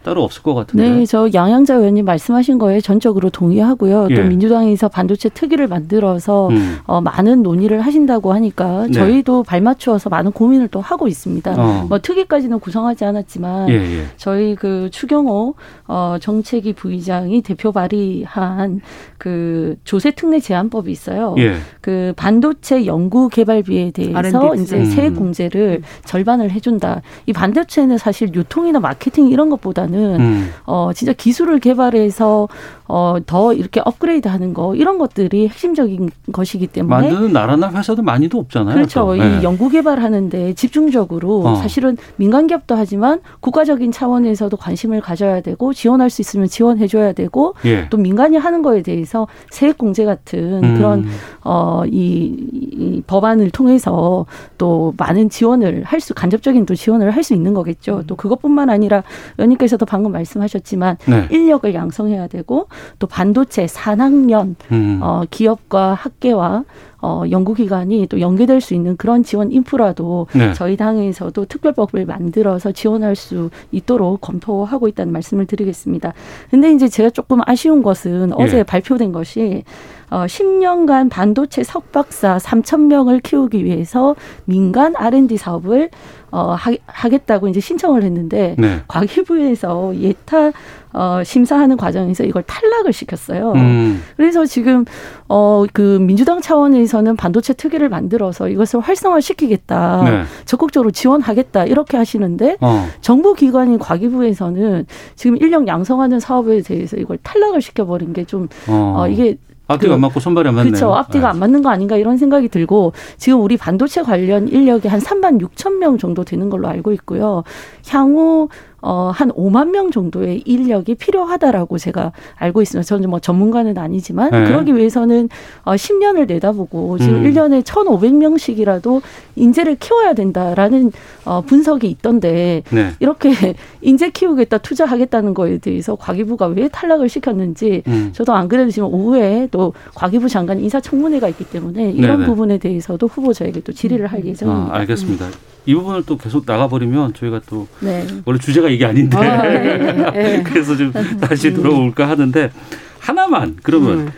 따로 없을 것 같은데. 네, 저 양양자 의원님 말씀하신 거에 전적으로 동의하고요. 예. 또 민주당에서 반도체 특위를 만들어서 음. 어, 많은 논의를 하신다고 하니까 네. 저희도 발맞추어서 많은 고민을 또 하고 있습니다. 어. 뭐 특위까지는 구성하지 않았지만 예, 예. 저희 그 추경호 어, 정책위 부의장이 대표 발의한 그 조세 특례 제한법이 있어요. 예. 그 반도체 연구 개발비에 대해서 이제 음. 세액 공제를 절반을 해준다. 이 반도체는 사실 유통이나 마케팅 이런 것보다는 음. 어 진짜 기술을 개발해서 어, 더 이렇게 업그레이드 하는 거, 이런 것들이 핵심적인 것이기 때문에. 만드는 나라나 회사도 많이도 없잖아요. 그렇죠. 또. 이 네. 연구 개발하는데 집중적으로 어. 사실은 민간 기업도 하지만 국가적인 차원에서도 관심을 가져야 되고 지원할 수 있으면 지원해 줘야 되고 예. 또 민간이 하는 거에 대해서 세액 공제 같은 음. 그런, 어, 이, 이 법안을 통해서 또 많은 지원을 할 수, 간접적인 또 지원을 할 수 있는 거겠죠. 또 그것뿐만 아니라 의원님께서도 방금 말씀하셨지만 네. 인력을 양성해야 되고 또 반도체 산학년 음. 어, 기업과 학계와 어, 연구기관이 또 연계될 수 있는 그런 지원 인프라도 네. 저희 당에서도 특별법을 만들어서 지원할 수 있도록 검토하고 있다는 말씀을 드리겠습니다. 근데 이제 제가 조금 아쉬운 것은 예. 어제 발표된 것이 어, 10년간 반도체 석박사 3천 명을 키우기 위해서 민간 R&D 사업을 어, 하, 겠다고 이제 신청을 했는데 네. 과기부에서 예타 어, 심사하는 과정에서 이걸 탈락을 시켰어요. 음. 그래서 지금 어, 그 민주당 차원에서는 반도체 특위를 만들어서 이것을 활성화시키겠다. 네. 적극적으로 지원하겠다. 이렇게 하시는데 어. 정부 기관인 과기부에서는 지금 인력 양성하는 사업에 대해서 이걸 탈락을 시켜버린 게좀 어. 어, 이게 앞뒤가 그, 안 맞고 손발이 안 맞네요. 그렇죠. 앞뒤가 네. 안 맞는 거 아닌가 이런 생각이 들고 지금 우리 반도체 관련 인력이 한 3만 6천 명 정도 되는 걸로 알고 있고요. 향후 어, 한 5만 명 정도의 인력이 필요하다라고 제가 알고 있습니다. 저는 뭐 전문가는 아니지만 네. 그러기 위해서는 어, 10년을 내다보고 지금 음. 1년에 1,500명씩이라도 인재를 키워야 된다라는 어, 분석이 있던데 네. 이렇게 인재 키우겠다 투자하겠다는 거에 대해서 과기부가 왜 탈락을 시켰는지 음. 저도 안 그래도 지금 오후에 또 과기부 장관 인사청문회가 있기 때문에 이런 네네. 부분에 대해서도 후보자에게 또 질의를 할 음. 예정입니다. 아, 알겠습니다. 음. 이 부분을 또 계속 나가버리면 저희가 또 네. 원래 주제가 이게 아닌데 아, 네, 네. 네. 그래서 좀 다시 음. 돌아올까 하는데 하나만 그러면 음.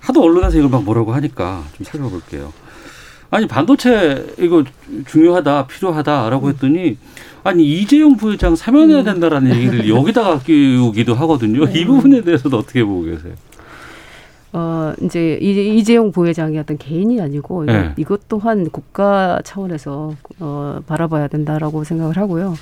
하도 언론에서 이걸 막 뭐라고 하니까 좀 살펴볼게요. 아니 반도체 이거 중요하다 필요하다라고 음. 했더니 아니 이재용 부회장 사면해야 음. 된다라는 얘기를 여기다가 끼우기도 하거든요. 이 부분에 대해서도 어떻게 보고 계세요? 어, 이제 이재용 부회장이 어떤 개인이 아니고 네. 이것 또한 국가 차원에서 어, 바라봐야 된다라고 생각을 하고요.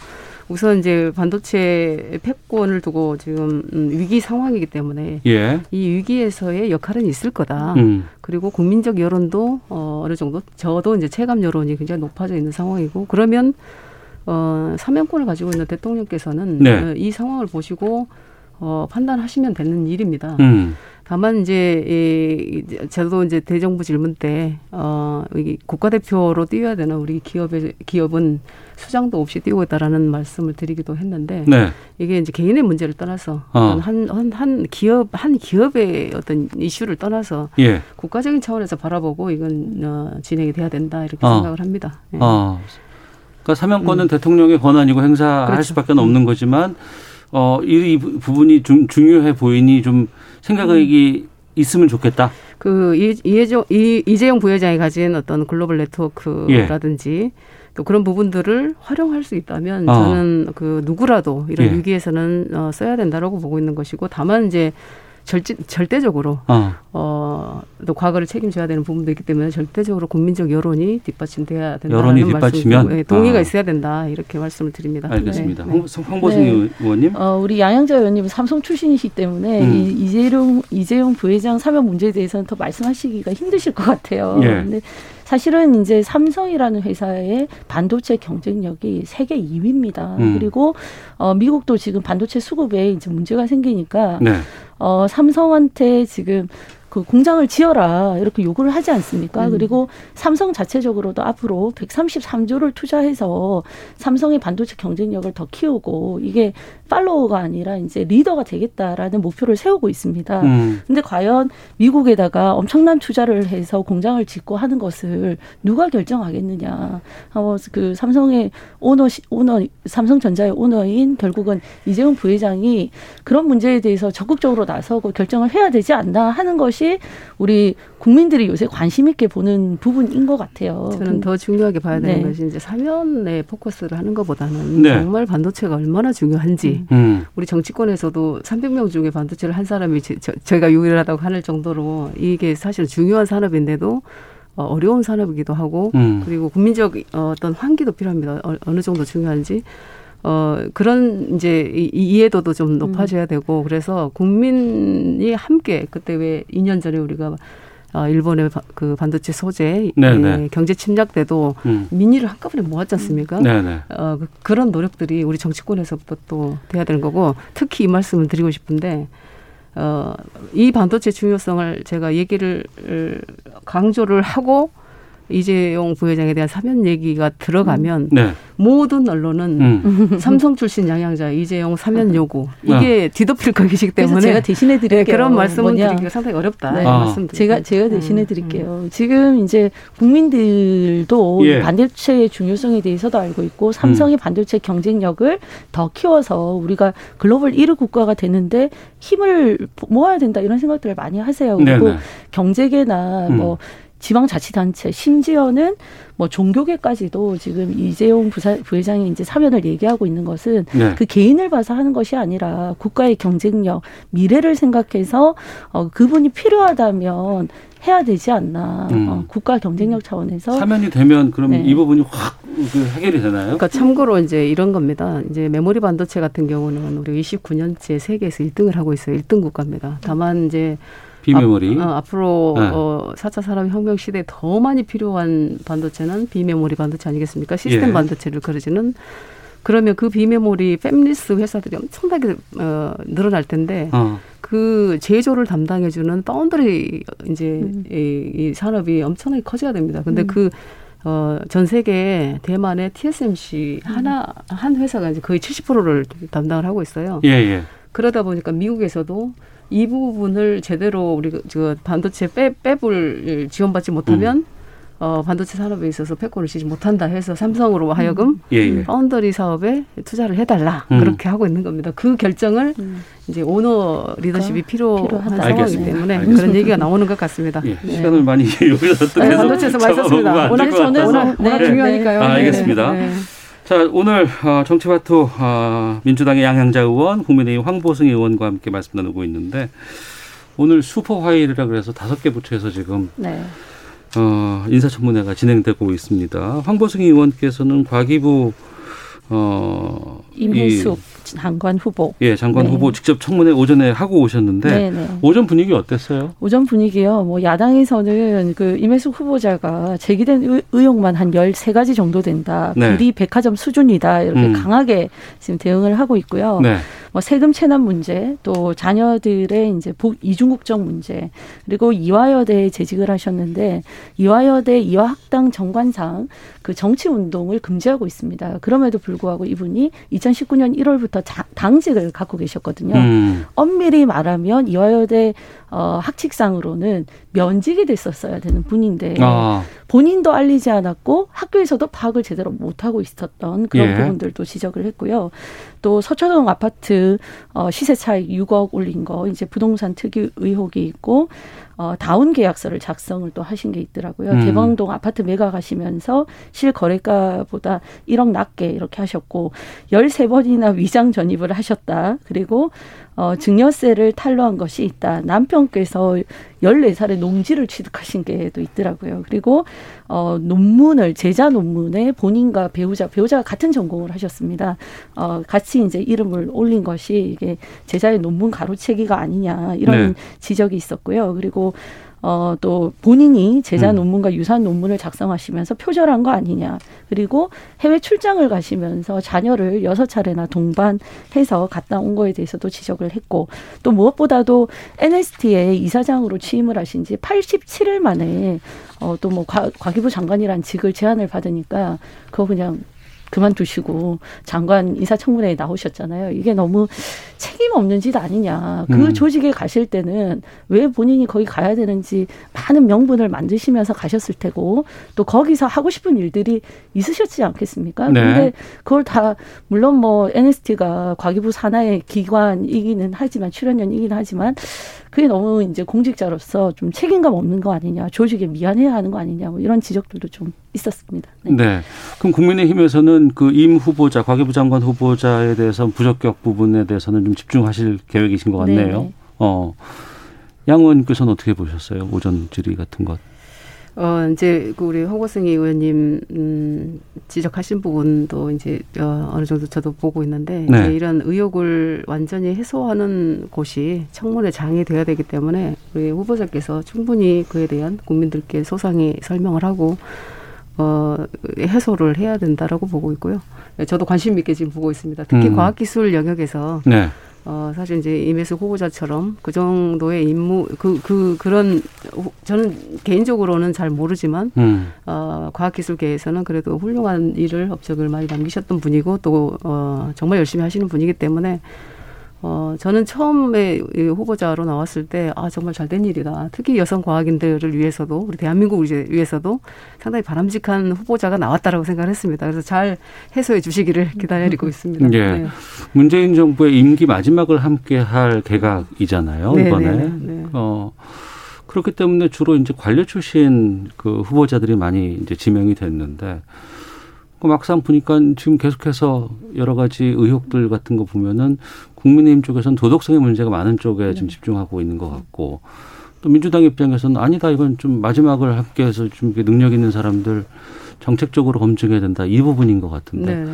우선 이제 반도체 패권을 두고 지금 음, 위기 상황이기 때문에 예. 이 위기에서의 역할은 있을 거다. 음. 그리고 국민적 여론도 어, 어느 정도 저도 이제 체감 여론이 굉장히 높아져 있는 상황이고 그러면 어, 사명권을 가지고 있는 대통령께서는 네. 어, 이 상황을 보시고 어, 판단하시면 되는 일입니다. 음. 다만 이제 이 저도 이제 대정부 질문 때 어, 이 국가대표로 뛰어야 되는 우리 기업의 기업은 수장도 없이 뛰고 있다라는 말씀을 드리기도 했는데 네. 이게 이제 개인의 문제를 떠나서 어. 한, 기업 한 기업의 어떤 이슈를 떠나서 예. 국가적인 차원에서 바라보고 이건 어, 진행이 돼야 된다 이렇게 어. 생각을 합니다. 예. 어. 그러니까 사명권은 음. 대통령의 권한이고 행사할 그렇죠. 수밖에 없는 거지만 어, 이, 이 부분이 좀 중요해 보이니 좀 생각이 음. 있으면 좋겠다. 그 이, 이재용, 이, 이재용 부회장이 가진 어떤 글로벌 네트워크라든지 예. 또 그런 부분들을 활용할 수 있다면 어. 저는 그 누구라도 이런 예. 위기에서는 어, 써야 된다라고 보고 있는 것이고 다만 이제 절대, 절대적으로 어. 어, 또 과거를 책임져야 되는 부분도 있기 때문에 절대적으로 국민적 여론이 뒷받침돼야 된다는 여론이 뒷받치면 네, 동의가 아. 있어야 된다 이렇게 말씀을 드립니다. 알겠습니다. 네. 황보승 네. 의원님. 어, 우리 양양자 의원님은 삼성 출신이시기 때문에 음. 이, 이재용 이재용 부회장 사면 문제에 대해서는 더 말씀하시기가 힘드실 것 같아요. 예. 근데 사실은 이제 삼성이라는 회사의 반도체 경쟁력이 세계 2위입니다. 음. 그리고 어, 미국도 지금 반도체 수급에 이제 문제가 생기니까 네. 어, 삼성한테 지금 그 공장을 지어라 이렇게 요구를 하지 않습니까? 음. 그리고 삼성 자체적으로도 앞으로 133조를 투자해서 삼성의 반도체 경쟁력을 더 키우고 이게 팔로워가 아니라 이제 리더가 되겠다라는 목표를 세우고 있습니다. 음. 근데 과연 미국에다가 엄청난 투자를 해서 공장을 짓고 하는 것을 누가 결정하겠느냐? 어, 그 삼성의 오너 오너 삼성전자의 오너인 결국은 이재용 부회장이 그런 문제에 대해서 적극적으로 나서고 결정을 해야 되지 않나 하는 것이 우리 국민들이 요새 관심 있게 보는 부분인 것 같아요. 저는 더 중요하게 봐야 되는 네. 것이 이제 사면에 포커스를 하는 것보다는 네. 정말 반도체가 얼마나 중요한지 음. 우리 정치권에서도 300명 중에 반도체를 한 사람이 저, 저희가 유일하다고 하는 정도로 이게 사실 중요한 산업인데도 어, 어려운 산업이기도 하고 음. 그리고 국민적 어, 어떤 환기도 필요합니다. 어, 어느 정도 중요한지 어, 그런 이제 이해도도 좀 높아져야 음. 되고 그래서 국민이 함께 그때 왜 2년 전에 우리가 어, 일본의 그 반도체 소재 네, 네. 경제 침략 때도 음. 민의를 한꺼번에 모았지 않습니까? 네네. 네. 어, 그, 그런 노력들이 우리 정치권에서부터 또 돼야 되는 거고 특히 이 말씀을 드리고 싶은데 어, 이 반도체 중요성을 제가 얘기를 강조를 하고 이재용 부회장에 대한 사면 얘기가 들어가면 음. 네. 모든 언론은 음. 삼성 출신 양양자 이재용 사면 요구 이게 어. 뒤덮일 것이기 때문에 제가 대신해 드릴게요. 네, 그런 뭐냐. 드리기가 상당히 어렵다. 네. 아. 말씀 제가 제가 대신해 음. 드릴게요. 음. 지금 이제 국민들도 예. 반도체의 중요성에 대해서도 알고 있고 삼성의 음. 반도체 경쟁력을 더 키워서 우리가 글로벌 1위 국가가 되는데 힘을 모아야 된다 이런 생각들을 많이 하세요. 그리고 네네. 경제계나 뭐 음. 지방자치단체 심지어는 뭐 종교계까지도 지금 이재용 부사, 부회장이 이제 사면을 얘기하고 있는 것은 네. 그 개인을 봐서 하는 것이 아니라 국가의 경쟁력 미래를 생각해서 어, 그분이 필요하다면 해야 되지 않나 음. 어, 국가 경쟁력 차원에서 사면이 되면 그럼 네. 이 부분이 확그 해결이 되나요? 그러니까 참고로 이제 이런 겁니다. 이제 메모리 반도체 같은 경우는 우리 29년째 세계에서 1등을 하고 있어요. 1등 국가입니다. 다만 이제 비메모리. 앞, 어, 앞으로 네. 어, 4차 산업혁명 시대에 더 많이 필요한 반도체는 비메모리 반도체 아니겠습니까? 시스템 예. 반도체를 그려지는 그러면 그 비메모리 팹리스 회사들이 엄청나게 어, 늘어날 텐데 어. 그 제조를 담당해주는 파운드리 이제 음. 이, 이, 산업이 엄청나게 커져야 됩니다. 근데 음. 그 어, 전 세계 대만의 TSMC 음. 하나 한 회사가 이제 거의 70%를 담당을 하고 있어요. 예, 예. 그러다 보니까 미국에서도 이 부분을 제대로 우리 그 반도체 빼 빼볼 지원받지 못하면 음. 어, 반도체 산업에 있어서 패권을 지지 못한다 해서 삼성으로 하여금 음. 예, 예. 파운더리 사업에 투자를 해달라 음. 그렇게 하고 있는 겁니다. 그 결정을 음. 이제 오너 리더십이 그러니까 필요한 필요하다. 상황이기 알겠습니다. 때문에 알겠습니다. 그런 얘기가 나오는 것 같습니다. 예, 네. 시간을 많이 여기서 네, 반도체에서 많이 썼습니다. 오늘 저는 워낙, 워낙 네. 중요하니까요. 아, 알겠습니다. 네. 자, 오늘 어, 정치바투 어, 민주당의 양향자 의원, 국민의힘 황보승 의원과 함께 말씀 나누고 있는데 오늘 슈퍼 화일이라 그래서 다섯 개 부처에서 지금 네. 어, 인사청문회가 진행되고 있습니다. 황보승 의원께서는 과기부 어, 임혜숙 장관 후보. 예, 장관 네. 후보 직접 청문회 오전에 하고 오셨는데 네네. 네. 오전 분위기 어땠어요? 오전 분위기요. 뭐 야당에서는 그 임혜숙 후보자가 제기된 의혹만 한 열세 가지 정도 된다. 네. 비리 백화점 수준이다. 이렇게 음. 강하게 지금 대응을 하고 있고요. 네. 뭐 세금 체납 문제, 또 자녀들의 이제 복 이중 국적 문제, 그리고 이화여대에 재직을 하셨는데 이화여대 이화학당 정관상 그 정치 운동을 금지하고 있습니다. 그럼에도 불구하고 이분이 2019년 1월부터 자, 당직을 갖고 계셨거든요. 음. 엄밀히 말하면 이화여대 어, 학칙상으로는 면직이 됐었어야 되는 분인데 아. 본인도 알리지 않았고 학교에서도 파악을 제대로 못하고 있었던 그런 예. 부분들도 지적을 했고요. 또 서초동 아파트 어, 시세 차익 6억 올린 거 이제 부동산 특유 의혹이 있고 어, 다운 계약서를 작성을 또 하신 게 있더라고요. 음. 대방동 아파트 매각하시면서 실거래가보다 1억 낮게 이렇게 하셨고 13번이나 위장 전입을 하셨다. 그리고 어, 증여세를 탈루한 것이 있다. 남편께서 14살에 농지를 취득하신 게또 있더라고요. 그리고 어, 논문을 제자 논문에 본인과 배우자 배우자가 같은 전공을 하셨습니다. 어, 같이 이제 이름을 올린 것이 이게 제자의 논문 가로채기가 아니냐 이런 네. 지적이 있었고요. 그리고 어, 또 본인이 제자 음. 논문과 유사한 논문을 작성하시면서 표절한 거 아니냐. 그리고 해외 출장을 가시면서 자녀를 여섯 차례나 동반해서 갔다 온 거에 대해서도 지적을 했고 또 무엇보다도 NST의 이사장으로 취임을 하신 지 87일 만에 어, 또 뭐 과기부 장관이란 직을 제안을 받으니까 그거 그냥 그만두시고 장관 인사청문회에 나오셨잖아요. 이게 너무 책임 없는 짓 아니냐. 그 음. 조직에 가실 때는 왜 본인이 거기 가야 되는지 많은 명분을 만드시면서 가셨을 테고 또 거기서 하고 싶은 일들이 있으셨지 않겠습니까? 네. 근데 그걸 다 물론 뭐 NST가 과기부 산하의 기관이기는 하지만 출연연이긴 하지만 그게 너무 이제 공직자로서 좀 책임감 없는 거 아니냐, 조직에 미안해야 하는 거 아니냐, 뭐 이런 지적들도 좀 있었습니다. 네. 네. 그럼 국민의힘에서는 그 임 후보자, 과기부 장관 후보자에 대해서 부적격 부분에 대해서는 좀 집중하실 계획이신 것 같네요. 네. 어. 양 의원님께서는 어떻게 보셨어요? 오전 질의 같은 것. 어, 이제 그 우리 허고승희 의원님 음, 지적하신 부분도 이제 어, 어느 정도 저도 보고 있는데 네. 이제 이런 의혹을 완전히 해소하는 곳이 청문회 장이 되어야 되기 때문에 우리 후보자께서 충분히 그에 대한 국민들께 소상히 설명을 하고 어, 해소를 해야 된다라고 보고 있고요. 저도 관심 있게 지금 보고 있습니다. 특히 음. 과학기술 영역에서 네. 어, 사실 이제 임혜수 후보자처럼 그 정도의 임무, 그, 그, 그런, 저는 개인적으로는 잘 모르지만, 음. 어, 과학기술계에서는 그래도 훌륭한 일을 업적을 많이 남기셨던 분이고, 또, 어, 정말 열심히 하시는 분이기 때문에, 어, 저는 처음에 후보자로 나왔을 때, 아, 정말 잘된 일이다. 특히 여성 과학인들을 위해서도, 우리 대한민국을 위해서도 상당히 바람직한 후보자가 나왔다라고 생각을 했습니다. 그래서 잘 해소해 주시기를 기다리고 있습니다. 예. 네. 문재인 정부의 임기 마지막을 함께 할 개각이잖아요, 네, 이번에. 네, 네. 어, 그렇기 때문에 주로 이제 관료 출신 그 후보자들이 많이 이제 지명이 됐는데, 그 막상 보니까 지금 계속해서 여러 가지 의혹들 같은 거 보면은 국민의힘 쪽에서는 도덕성의 문제가 많은 쪽에 좀 네. 집중하고 있는 것 같고 또 민주당 입장에서는 아니다 이건 좀 마지막을 함께해서 좀 능력 있는 사람들 정책적으로 검증해야 된다 이 부분인 것 같은데 네.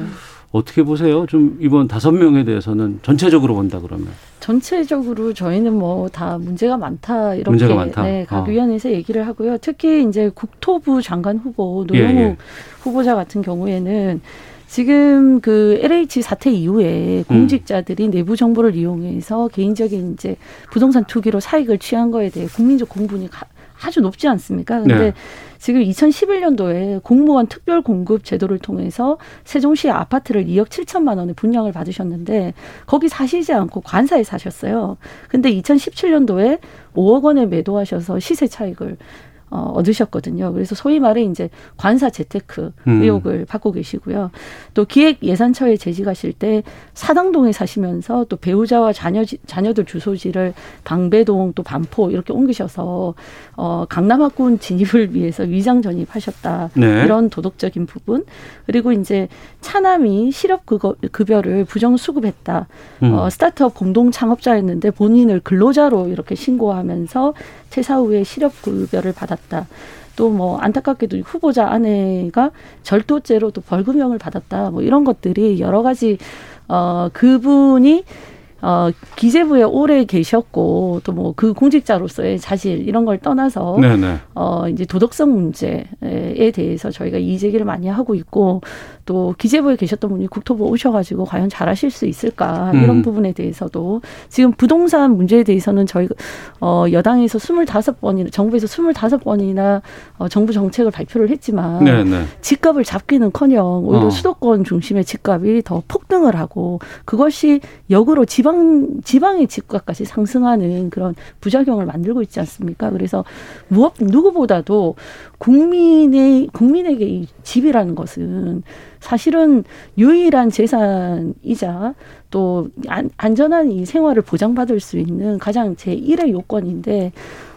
어떻게 보세요? 좀 이번 다섯 명에 대해서는 전체적으로 본다 그러면 전체적으로 저희는 뭐 다 문제가 많다 이렇게 문제가 많다. 네, 각 어. 위원회에서 얘기를 하고요. 특히 이제 국토부 장관 후보 노영욱 예, 예. 후보자 같은 경우에는 지금 그 LH 사태 이후에 음. 공직자들이 음. 내부 정보를 이용해서 개인적인 이제 부동산 투기로 사익을 취한 거에 대해 국민적 공분이 아주 높지 않습니까? 근데 네. 지금 2011년도에 공무원 특별 공급 제도를 통해서 세종시 아파트를 2억 7천만 원의 분양을 받으셨는데 거기 사시지 않고 관사에 사셨어요. 근데 2017년도에 5억 원에 매도하셔서 시세 차익을 어, 얻으셨거든요. 그래서 소위 말해 이제 관사 재테크 음. 의혹을 음. 받고 계시고요. 또 기획 예산처에 재직하실 때 사당동에 사시면서 또 배우자와 자녀 자녀들 주소지를 방배동 또 반포 이렇게 옮기셔서 어, 강남학군 진입을 위해서 위장 전입하셨다. 네. 이런 도덕적인 부분 그리고 이제 차남이 실업 급여를 부정 수급했다. 음. 어, 스타트업 공동 창업자였는데 본인을 근로자로 이렇게 신고하면서 퇴사 후에 실업 급여를 받았다. 또 뭐 안타깝게도 후보자 아내가 절도죄로 또 벌금형을 받았다. 뭐 이런 것들이 여러 가지 어 그분이 어, 기재부에 오래 계셨고 또 뭐 그 공직자로서의 자질 이런 걸 떠나서 네네. 어, 이제 도덕성 문제에 대해서 저희가 이의제기를 많이 하고 있고 또 기재부에 계셨던 분이 국토부 오셔가지고 과연 잘하실 수 있을까 이런 음. 부분에 대해서도 지금 부동산 문제에 대해서는 저희 어, 여당에서 스물다섯 번이나 정부에서 스물다섯 번이나 어, 정부 정책을 발표를 했지만 네네. 집값을 잡기는커녕 오히려 어. 수도권 중심의 집값이 더 폭등을 하고 그것이 역으로 지방 지방 지방의 집값까지 상승하는 그런 부작용을 만들고 있지 않습니까? 그래서 무엇 누구보다도 국민의 국민에게 이 집이라는 것은 사실은 유일한 재산이자 또 안전한 이 생활을 보장받을 수 있는 가장 제1의 요건인데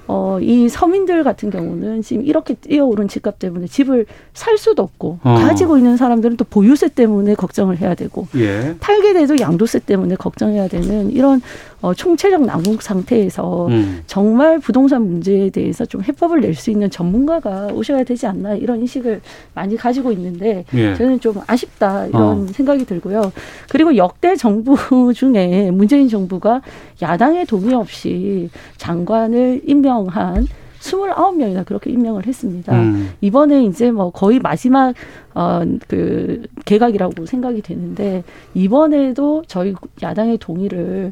어, 이 서민들 같은 경우는 지금 이렇게 뛰어오른 집값 때문에 집을 살 수도 없고 어. 가지고 있는 사람들은 또 보유세 때문에 걱정을 해야 되고 예. 팔게 돼도 양도세 때문에 걱정해야 되는 이런 어, 총체적 난국 상태에서 음. 정말 부동산 문제에 대해서 좀 해법을 낼 수 있는 전문가가 오셔야 되지 않나 이런 인식을 많이 가지고 있는데 예. 저는 좀 아쉽다 이런 어. 생각이 들고요. 그리고 역대 정부 중에 문재인 정부가 야당의 동의 없이 장관을 임명한 29명이나 그렇게 임명을 했습니다. 음. 이번에 이제 뭐 거의 마지막 어 그 개각이라고 생각이 되는데 이번에도 저희 야당의 동의를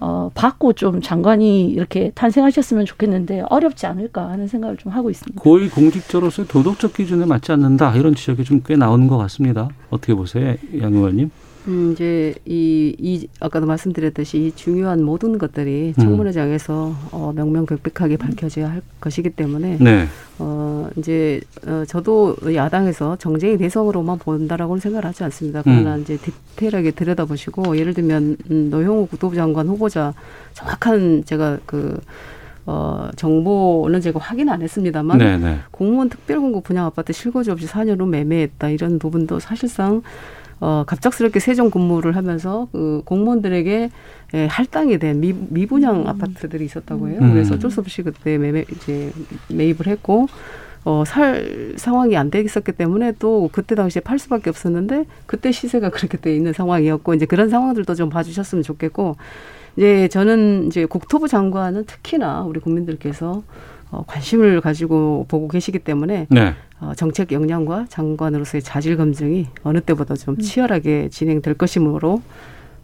어, 받고 좀 장관이 이렇게 탄생하셨으면 좋겠는데 어렵지 않을까 하는 생각을 좀 하고 있습니다. 고위 공직자로서 도덕적 기준에 맞지 않는다 이런 지적이 좀 꽤 나오는 것 같습니다. 어떻게 보세요, 양 의원님? 음, 이제 이, 이 아까도 말씀드렸듯이 이 중요한 모든 것들이 음. 청문회장에서 어, 명명백백하게 밝혀져야 할 것이기 때문에 네. 어, 이제 어, 저도 야당에서 정쟁의 대성으로만 본다라고는 생각을 하지 않습니다. 그러나 음. 이제 디테일하게 들여다보시고 예를 들면 음, 노영우 국토부 장관 후보자 정확한 제가 그 어, 정보는 제가 확인 안 했습니다만 네네. 네. 공무원 특별공급 분양 아파트 실거주 없이 4년로 매매했다 이런 부분도 사실상 어, 갑작스럽게 세종 근무를 하면서 그 공무원들에게 예, 할당이 된 미, 미분양 음. 아파트들이 있었다고 해요. 음. 그래서 어쩔 수 없이 그때 매매 이제 매입을 했고 어, 살 상황이 안돼 있었기 때문에 또 그때 당시에 팔 수밖에 없었는데 그때 시세가 그렇게 돼 있는 상황이었고 이제 그런 상황들도 좀 봐주셨으면 좋겠고 이제 저는 이제 국토부 장관은 특히나 우리 국민들께서 어, 관심을 가지고 보고 계시기 때문에 네. 어, 정책 역량과 장관으로서의 자질 검증이 어느 때보다 좀 음. 치열하게 진행될 것이므로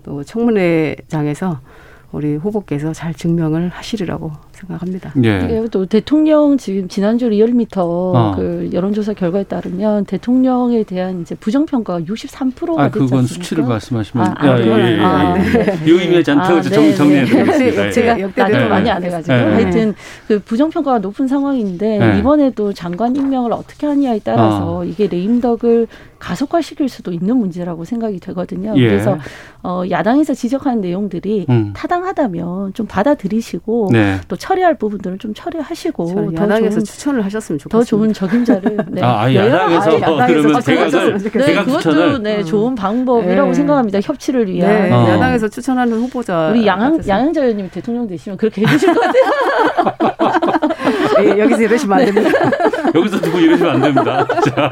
또 청문회장에서 우리 후보께서 잘 증명을 하시리라고 생각합니다. 예. 또 대통령 지금 지난주 리얼미터 어. 그 여론조사 결과에 따르면 대통령에 대한 이제 부정평가가 63%가 아, 그건 않습니까? 수치를 말씀하시면 아, 아, 예, 예, 예. 아, 네. 유의미하지 않다고 아, 네, 정리해드리겠습니다. 네. 제가 나도 네. 많이 안 해가지고 네. 하여튼 그 부정평가가 높은 상황인데 네. 이번에도 장관 임명을 어떻게 하느냐에 따라서 어. 이게 레임덕을 가속화시킬 수도 있는 문제라고 생각이 되거든요. 예. 그래서 어, 야당에서 지적하는 내용들이 음. 타당하다면 좀 받아들이시고 네. 또 처리할 부분들은 좀 처리하시고 더 야당에서 좋은, 추천을 하셨으면 좋겠습니다. 더 좋은 적임자를 네. 아, 아, 야당에서 그러면 대각을 네, 대각 그것도 추천을 네, 좋은 방법이라고 네. 생각합니다. 협치를 위한 네, 어. 야당에서 추천하는 후보자 우리 양양 양양자 의원님 대통령 되시면 그렇게 해주실 것 같아요. 예, 여기서 이러시면 안 됩니다. 여기서 두고 이러시면 안 됩니다. 자.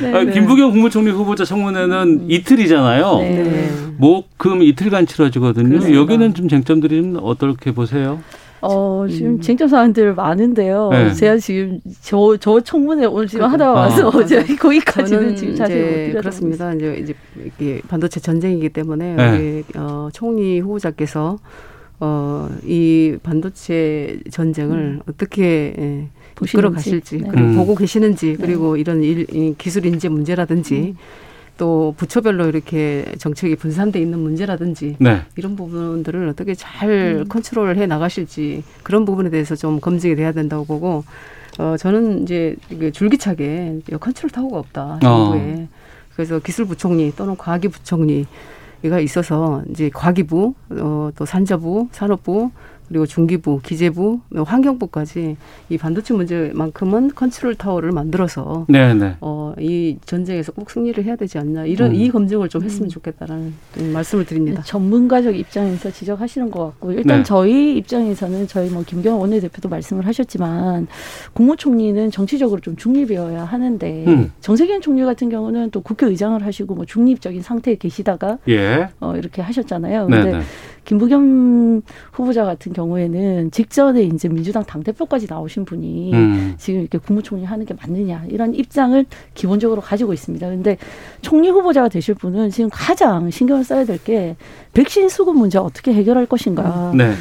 네, 아, 김부겸 국무총리 후보자 청문회는 음. 이틀이잖아요. 네. 목, 금 이틀간 치러지거든요. 그렇습니다. 여기는 좀 쟁점들이 좀 어떻게 보세요? 어, 지금 음. 쟁점 사안들 많은데요. 네. 제가 지금 저, 저 청문회 오늘 지금 하다 와서 어. 제 거기까지는 지금 자세히 못 그렇습니다. 이제, 이제 이게 반도체 전쟁이기 때문에 네. 우리 어, 총리 후보자께서 어, 이 반도체 전쟁을 음. 어떻게 예, 이끌어 가실지 네. 그리고 음. 보고 계시는지 네. 그리고 이런 일, 기술 인재 문제라든지 음. 또 부처별로 이렇게 정책이 분산돼 있는 문제라든지 네. 이런 부분들을 어떻게 잘 음. 컨트롤해 나가실지 그런 부분에 대해서 좀 검증이 돼야 된다고 보고 어 저는 이제 줄기차게 컨트롤 타워가 없다 정부에 어. 그래서 기술부총리 또는 과기부총리 가 있어서 이제 과기부, 어, 또 산자부, 산업부, 그리고 중기부, 기재부, 환경부까지 이 반도체 문제만큼은 컨트롤 타워를 만들어서 네네. 네. 어, 이 전쟁에서 꼭 승리를 해야 되지 않나 이런 음. 이 검증을 좀 했으면 좋겠다라는 말씀을 드립니다. 네, 전문가적 입장에서 지적하시는 것 같고 일단 네. 저희 입장에서는 저희 뭐 김경원 원내대표도 말씀을 하셨지만 국무총리는 정치적으로 좀 중립이어야 하는데 음. 정세균 총리 같은 경우는 또 국회의장을 하시고 뭐 중립적인 상태에 계시다가 예. 어, 이렇게 하셨잖아요. 근데 네네. 김부겸 후보자 같은 경우에는 직전에 이제 민주당 당대표까지 나오신 분이 음. 지금 이렇게 국무총리 하는 게 맞느냐 이런 입장을 기본적으로 가지고 있습니다. 근데 총리 후보자가 되실 분은 지금 가장 신경을 써야 될 게 백신 수급 문제 어떻게 해결할 것인가. 네.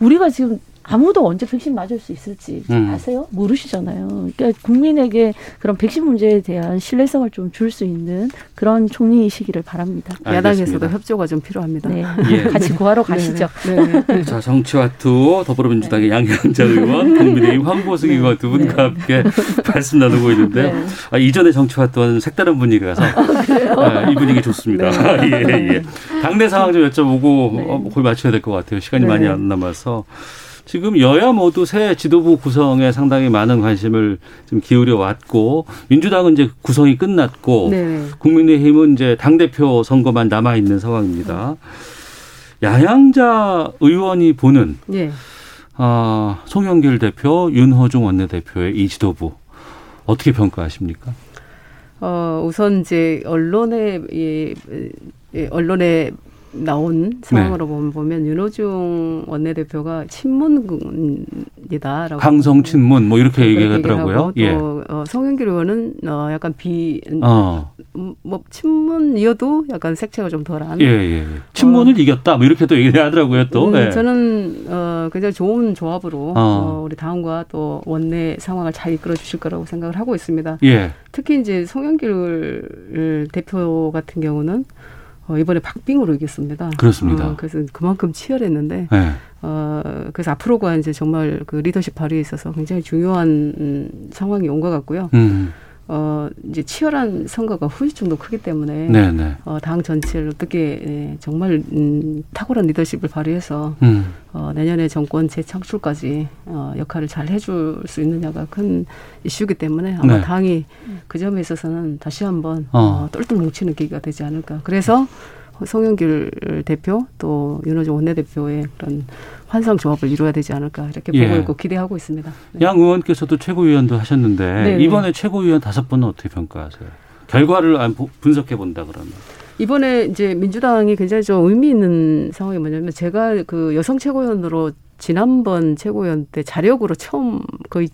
우리가 지금 아무도 언제 백신 맞을 수 있을지 음. 아세요? 모르시잖아요. 그러니까 국민에게 그런 백신 문제에 대한 신뢰성을 좀 줄 수 있는 그런 총리이시기를 바랍니다. 알겠습니다. 야당에서도 협조가 좀 필요합니다. 네. 예. 같이 구하러 가시죠. 네. 네. 자, 정치와 투 더불어민주당의 네. 양향자 의원, 국민의힘 황보승희 네. 의원 두 분과 함께 말씀 나누고 있는데요. 네. 아, 이전에 정치와 투와는 색다른 분위기라서 아, 이 분위기 좋습니다. 예, 예. 당내 상황 좀 여쭤보고 어, 거의 마쳐야 될 것 같아요. 시간이 많이 안 남아서. 지금 여야 모두 새 지도부 구성에 상당히 많은 관심을 좀 기울여 왔고 민주당은 이제 구성이 끝났고 네. 국민의힘은 이제 당 대표 선거만 남아 있는 상황입니다. 야양자 의원이 보는 네. 어, 송영길 대표, 윤호중 원내대표의 이 지도부 어떻게 평가하십니까? 어, 우선 이제 언론에 예, 예, 언론에 나온 상황으로 네. 보면 윤호중 원내대표가 친문 친문이다라고. 강성 친문 뭐 이렇게 얘기하더라고요. 또 예. 어, 송영길 의원은 어, 약간 비, 어. 음, 뭐 친문이어도 약간 색채가 좀 덜한. 예, 예. 친문을 어. 이겼다 뭐 이렇게 또 얘기하더라고요 또. 음, 예. 저는 어, 굉장히 좋은 조합으로 어. 어. 우리 당과 또 원내 상황을 잘 이끌어 주실 거라고 생각을 하고 있습니다. 예. 특히 이제 송영길 대표 같은 경우는 어, 이번에 박빙으로 이겼습니다. 그렇습니다. 어, 그래서 그만큼 치열했는데, 네. 어, 그래서 앞으로가 이제 정말 그 리더십 발휘에 있어서 굉장히 중요한 음, 상황이 온 것 같고요. 음. 어, 이제 치열한 선거가 후유증도 크기 때문에 네네. 네. 어, 당 전체를 어떻게 예, 정말 음, 탁월한 리더십을 발휘해서 음. 어, 내년에 정권 재창출까지 어, 역할을 잘 해줄 수 있느냐가 큰 이슈이기 때문에 아마 네. 당이 그 점에 있어서는 다시 한번 어. 어, 똘똘 뭉치는 계기가 되지 않을까. 그래서 송영길 대표 또 윤호중 원내대표의 그런 환상 조합을 이루어야 되지 않을까 이렇게 보고 예. 있고 기대하고 있습니다. 네. 양 의원께서도 최고위원도 하셨는데 네네. 네. 이번에 최고위원 다섯 분은 어떻게 평가하세요? 결과를 분석해 본다 그러면. 이번에 이제 민주당이 굉장히 좀 의미 있는 상황이 뭐냐면 제가 그 여성 최고위원으로 지난번 최고위원 때 자력으로 처음 거의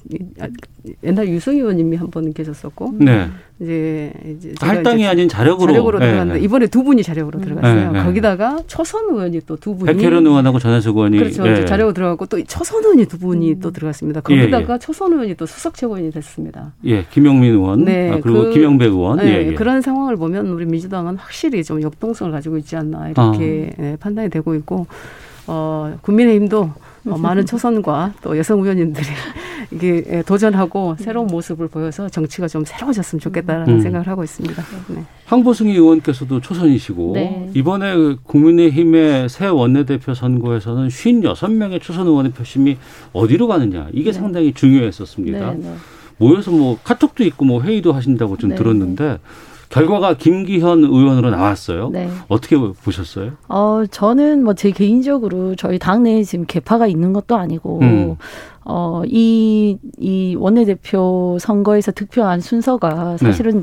옛날 유승 의원님이 한 번 계셨었고 네. 이제 이제 할당이 이제 아닌 자력으로 자력으로 네. 들어갔는데 이번에 두 분이 자력으로 들어갔어요. 네. 네. 거기다가 초선 의원이 또 두 분이 백혜련 의원하고 전혜숙 의원이 그렇죠. 네. 자력으로 들어갔고 또 초선 의원이 두 분이 음. 또 들어갔습니다. 거기다가 예, 예. 초선 의원이 또 수석 최고위원이 됐습니다. 예, 김영민 의원 네. 아, 그리고 그, 김영배 의원 네. 예, 예. 그런 상황을 보면 우리 민주당은 확실히 좀 역동성을 가지고 있지 않나 이렇게 아. 예, 판단이 되고 있고 어, 국민의힘도 어, 많은 초선과 또 여성 의원님들이 이게 예, 도전하고 새로운 모습을 보여서 정치가 좀 새로워졌으면 좋겠다라는 음. 생각을 하고 있습니다. 네. 황보승 의원께서도 초선이시고 네. 이번에 그 국민의힘의 새 원내대표 선거에서는 56명의 초선 의원의 표심이 어디로 가느냐 이게 네. 상당히 중요했었습니다. 네, 네. 모여서 뭐 카톡도 있고 뭐 회의도 하신다고 좀 네, 들었는데 결과가 김기현 의원으로 나왔어요. 네. 어떻게 보셨어요? 어, 저는 뭐 제 개인적으로 저희 당내에 지금 개파가 있는 것도 아니고, 음. 어, 이, 이 원내대표 선거에서 득표한 순서가 사실은 네.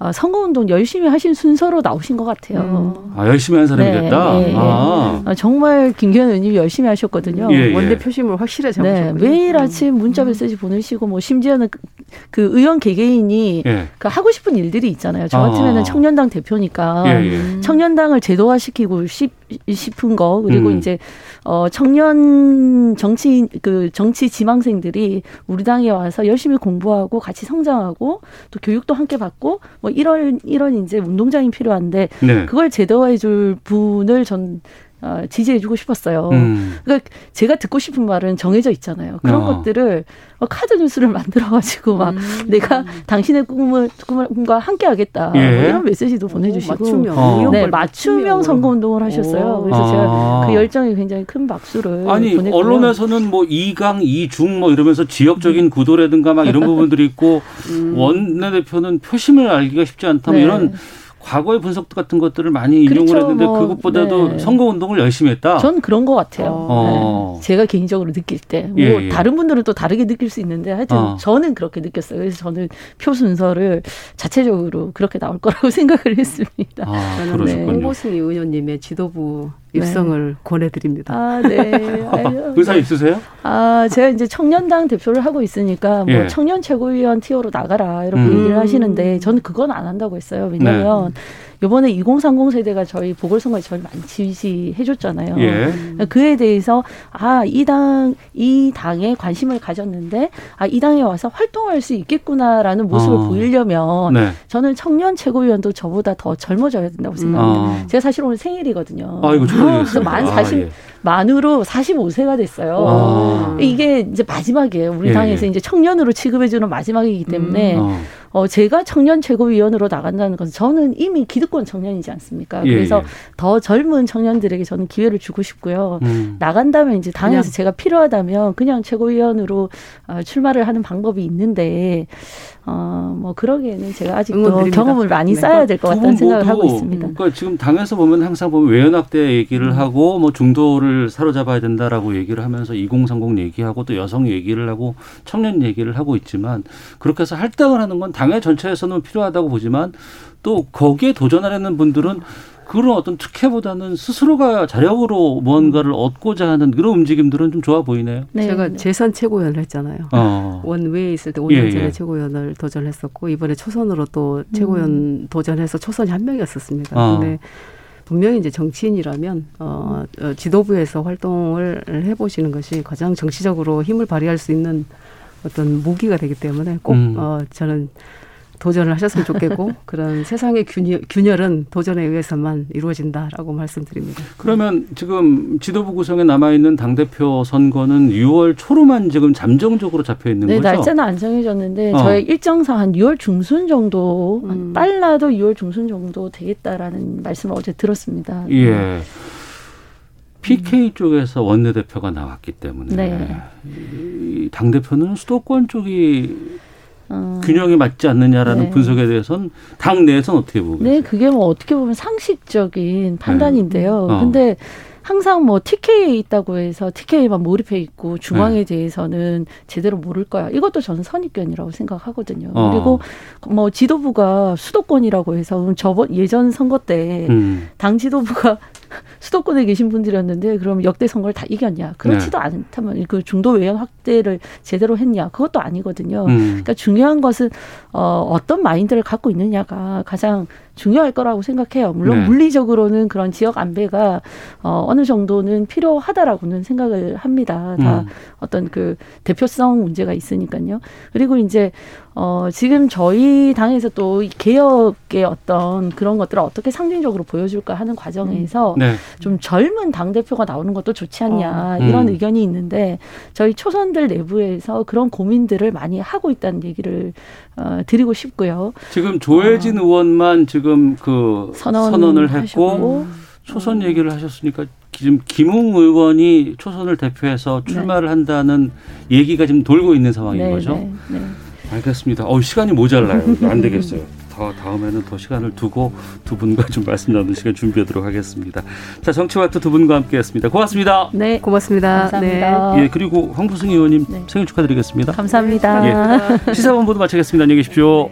어, 선거운동 열심히 하신 순서로 나오신 것 같아요. 음. 아, 열심히 한 사람이 네, 됐다? 네, 아. 어, 정말 김기현 의원님 열심히 하셨거든요. 예, 예. 원내 표심을 확실히 잡으셨거든요. 네, 매일 아침 문자 음. 메시지 보내시고 뭐 심지어는 그, 그 의원 개개인이 예. 그 하고 싶은 일들이 있잖아요. 저 같으면은 아. 청년당 대표니까 예, 예. 청년당을 제도화시키고 싶, 싶은 거 그리고 음. 이제 어 청년 정치 그 정치 지망생들이 우리 당에 와서 열심히 공부하고 같이 성장하고 또 교육도 함께 받고 뭐 이런 이런 이제 운동장이 필요한데 네. 그걸 제도화해 줄 분을 전 어, 지지해주고 싶었어요. 음. 그러니까 제가 듣고 싶은 말은 정해져 있잖아요. 그런 어. 것들을 어, 카드 뉴스를 만들어가지고 막 음. 내가 당신의 꿈을 꿈과 함께하겠다 예. 뭐 이런 메시지도 오, 보내주시고 맞춤형, 어. 네 맞춤형 선거 운동을 하셨어요. 오. 그래서 아. 제가 그 열정에 굉장히 큰 박수를 아니 보냈고요. 언론에서는 뭐 2강 2중 뭐 이러면서 지역적인 음. 구도라든가 막 이런 부분들이 있고 음. 원내대표는 표심을 알기가 쉽지 않다 뭐 네. 이런 과거의 분석 같은 것들을 많이 인용을 그렇죠. 했는데 뭐, 그것보다도 네. 선거 운동을 열심히 했다. 전 그런 것 같아요. 어. 네. 제가 개인적으로 느낄 때, 뭐 예, 예. 다른 분들은 또 다르게 느낄 수 있는데 하여튼 어. 저는 그렇게 느꼈어요. 그래서 저는 표 순서를 자체적으로 그렇게 나올 거라고 생각을 했습니다. 아, 저는 네. 홍보승 의원님의 지도부 입성을 네. 권해드립니다. 아, 네. 의사 있으세요? 아, 제가 이제 청년당 대표를 하고 있으니까 뭐 예. 청년 최고위원 티어로 나가라 이렇게 음. 얘기를 하시는데 저는 그건 안 한다고 했어요. 왜냐하면 네. 이번에 2030 세대가 저희 보궐선거에 저를 많이 지지해 줬잖아요. 예. 그에 대해서 아, 이 당, 이 당에 관심을 가졌는데 아, 이 당에 와서 활동할 수 있겠구나라는 모습을 어. 보이려면 네. 저는 청년 최고위원도 저보다 더 젊어져야 된다고 생각합니다. 어. 제가 사실 오늘 생일이거든요. 아, 이거 그래서 만 40, 아, 예. 만으로 45세가 됐어요. 아. 이게 이제 마지막이에요. 우리 예. 당에서 이제 청년으로 취급해주는 마지막이기 때문에 음. 어. 어, 제가 청년 최고위원으로 나간다는 것은 저는 이미 기득권 청년이지 않습니까? 예, 그래서 예. 더 젊은 청년들에게 저는 기회를 주고 싶고요. 음. 나간다면 이제 당에서 그냥. 제가 필요하다면 그냥 최고위원으로 어, 출마를 하는 방법이 있는데 어, 뭐 그러기에는 제가 아직도 경험을 많이 네. 쌓아야 될 것 같다는 생각을 하고 있습니다. 그러니까 지금 당에서 보면 항상 보면 외연학대 얘기를 음. 하고 뭐 중도를 사로잡아야 된다라고 얘기를 하면서 2030 얘기하고 또 여성 얘기를 하고 청년 얘기를 하고 있지만 그렇게 해서 할당을 하는 건 당의 전체에서는 필요하다고 보지만 또 거기에 도전하려는 분들은 그런 어떤 특혜보다는 스스로가 자력으로 무언가를 얻고자 하는 그런 움직임들은 좀 좋아 보이네요. 네. 제가 재선 최고위원을 했잖아요. 어. 원외에 있을 때 5년 예, 전에 예. 최고위원을 도전했었고 이번에 초선으로 또 최고위원 음. 도전해서 초선이 한 명이었었습니다. 어. 근데 분명히 이제 정치인이라면 어, 어, 지도부에서 활동을 해보시는 것이 가장 정치적으로 힘을 발휘할 수 있는 어떤 무기가 되기 때문에 꼭 음. 어, 저는 도전을 하셨으면 좋겠고 그런 세상의 균열, 균열은 도전에 의해서만 이루어진다라고 말씀드립니다. 그러면 지금 지도부 구성에 남아 있는 당 대표 선거는 6월 초로만 지금 잠정적으로 잡혀 있는 네, 거죠? 날짜는 안 정해졌는데 어. 저희 일정상 한 6월 중순 정도 음. 빨라도 6월 중순 정도 되겠다라는 말씀을 어제 들었습니다. 예. 네. PK 쪽에서 원내대표가 나왔기 때문에 네. 당 대표는 수도권 쪽이 어. 균형이 맞지 않느냐라는 네. 분석에 대해서는 당 내에서는 어떻게 보고 네, 그게 뭐 어떻게 보면 상식적인 판단인데요. 네. 어. 근데 항상 뭐 TK에 있다고 해서 TK에만 몰입해 있고 중앙에 네. 대해서는 제대로 모를 거야. 이것도 저는 선입견이라고 생각하거든요. 어. 그리고 뭐 지도부가 수도권이라고 해서 저번 예전 선거 때당 음. 지도부가 수도권에 계신 분들이었는데 그럼 역대 선거를 다 이겼냐? 그렇지도 네. 않다면 그 중도 외연 확대를 제대로 했냐? 그것도 아니거든요. 음. 그러니까 중요한 것은 어, 어떤 마인드를 갖고 있느냐가 가장 중요할 거라고 생각해요. 물론 네. 물리적으로는 그런 지역 안배가 어, 어느 정도는 필요하다라고는 생각을 합니다. 다 음. 어떤 그 대표성 문제가 있으니까요. 그리고 이제 어, 지금 저희 당에서 또 개혁의 어떤 그런 것들을 어떻게 상징적으로 보여줄까 하는 과정에서 음. 네. 좀 젊은 당대표가 나오는 것도 좋지 않냐 어. 이런 음. 의견이 있는데 저희 초선들 내부에서 그런 고민들을 많이 하고 있다는 얘기를 어, 드리고 싶고요. 지금 조혜진 어. 의원만 지금 그 선언, 을 했고. 초선 얘기를 하셨으니까 지금 김웅 의원이 초선을 대표해서 출마를 네. 한다는 얘기가 지금 돌고 있는 상황인 네, 거죠. 알겠습니다. 어, 시간이 모자라요. 안 되겠어요. 더 다음에는 더 시간을 두고 두 분과 좀 말씀 나누는 시간 준비하도록 하겠습니다. 자, 정치와트 두 분과 함께했습니다. 고맙습니다. 네, 고맙습니다. 감사합니다. 네. 예, 그리고 황부승 의원님 네. 생일 축하드리겠습니다. 감사합니다. 예, 시사본부도 마치겠습니다. 안녕히 계십시오.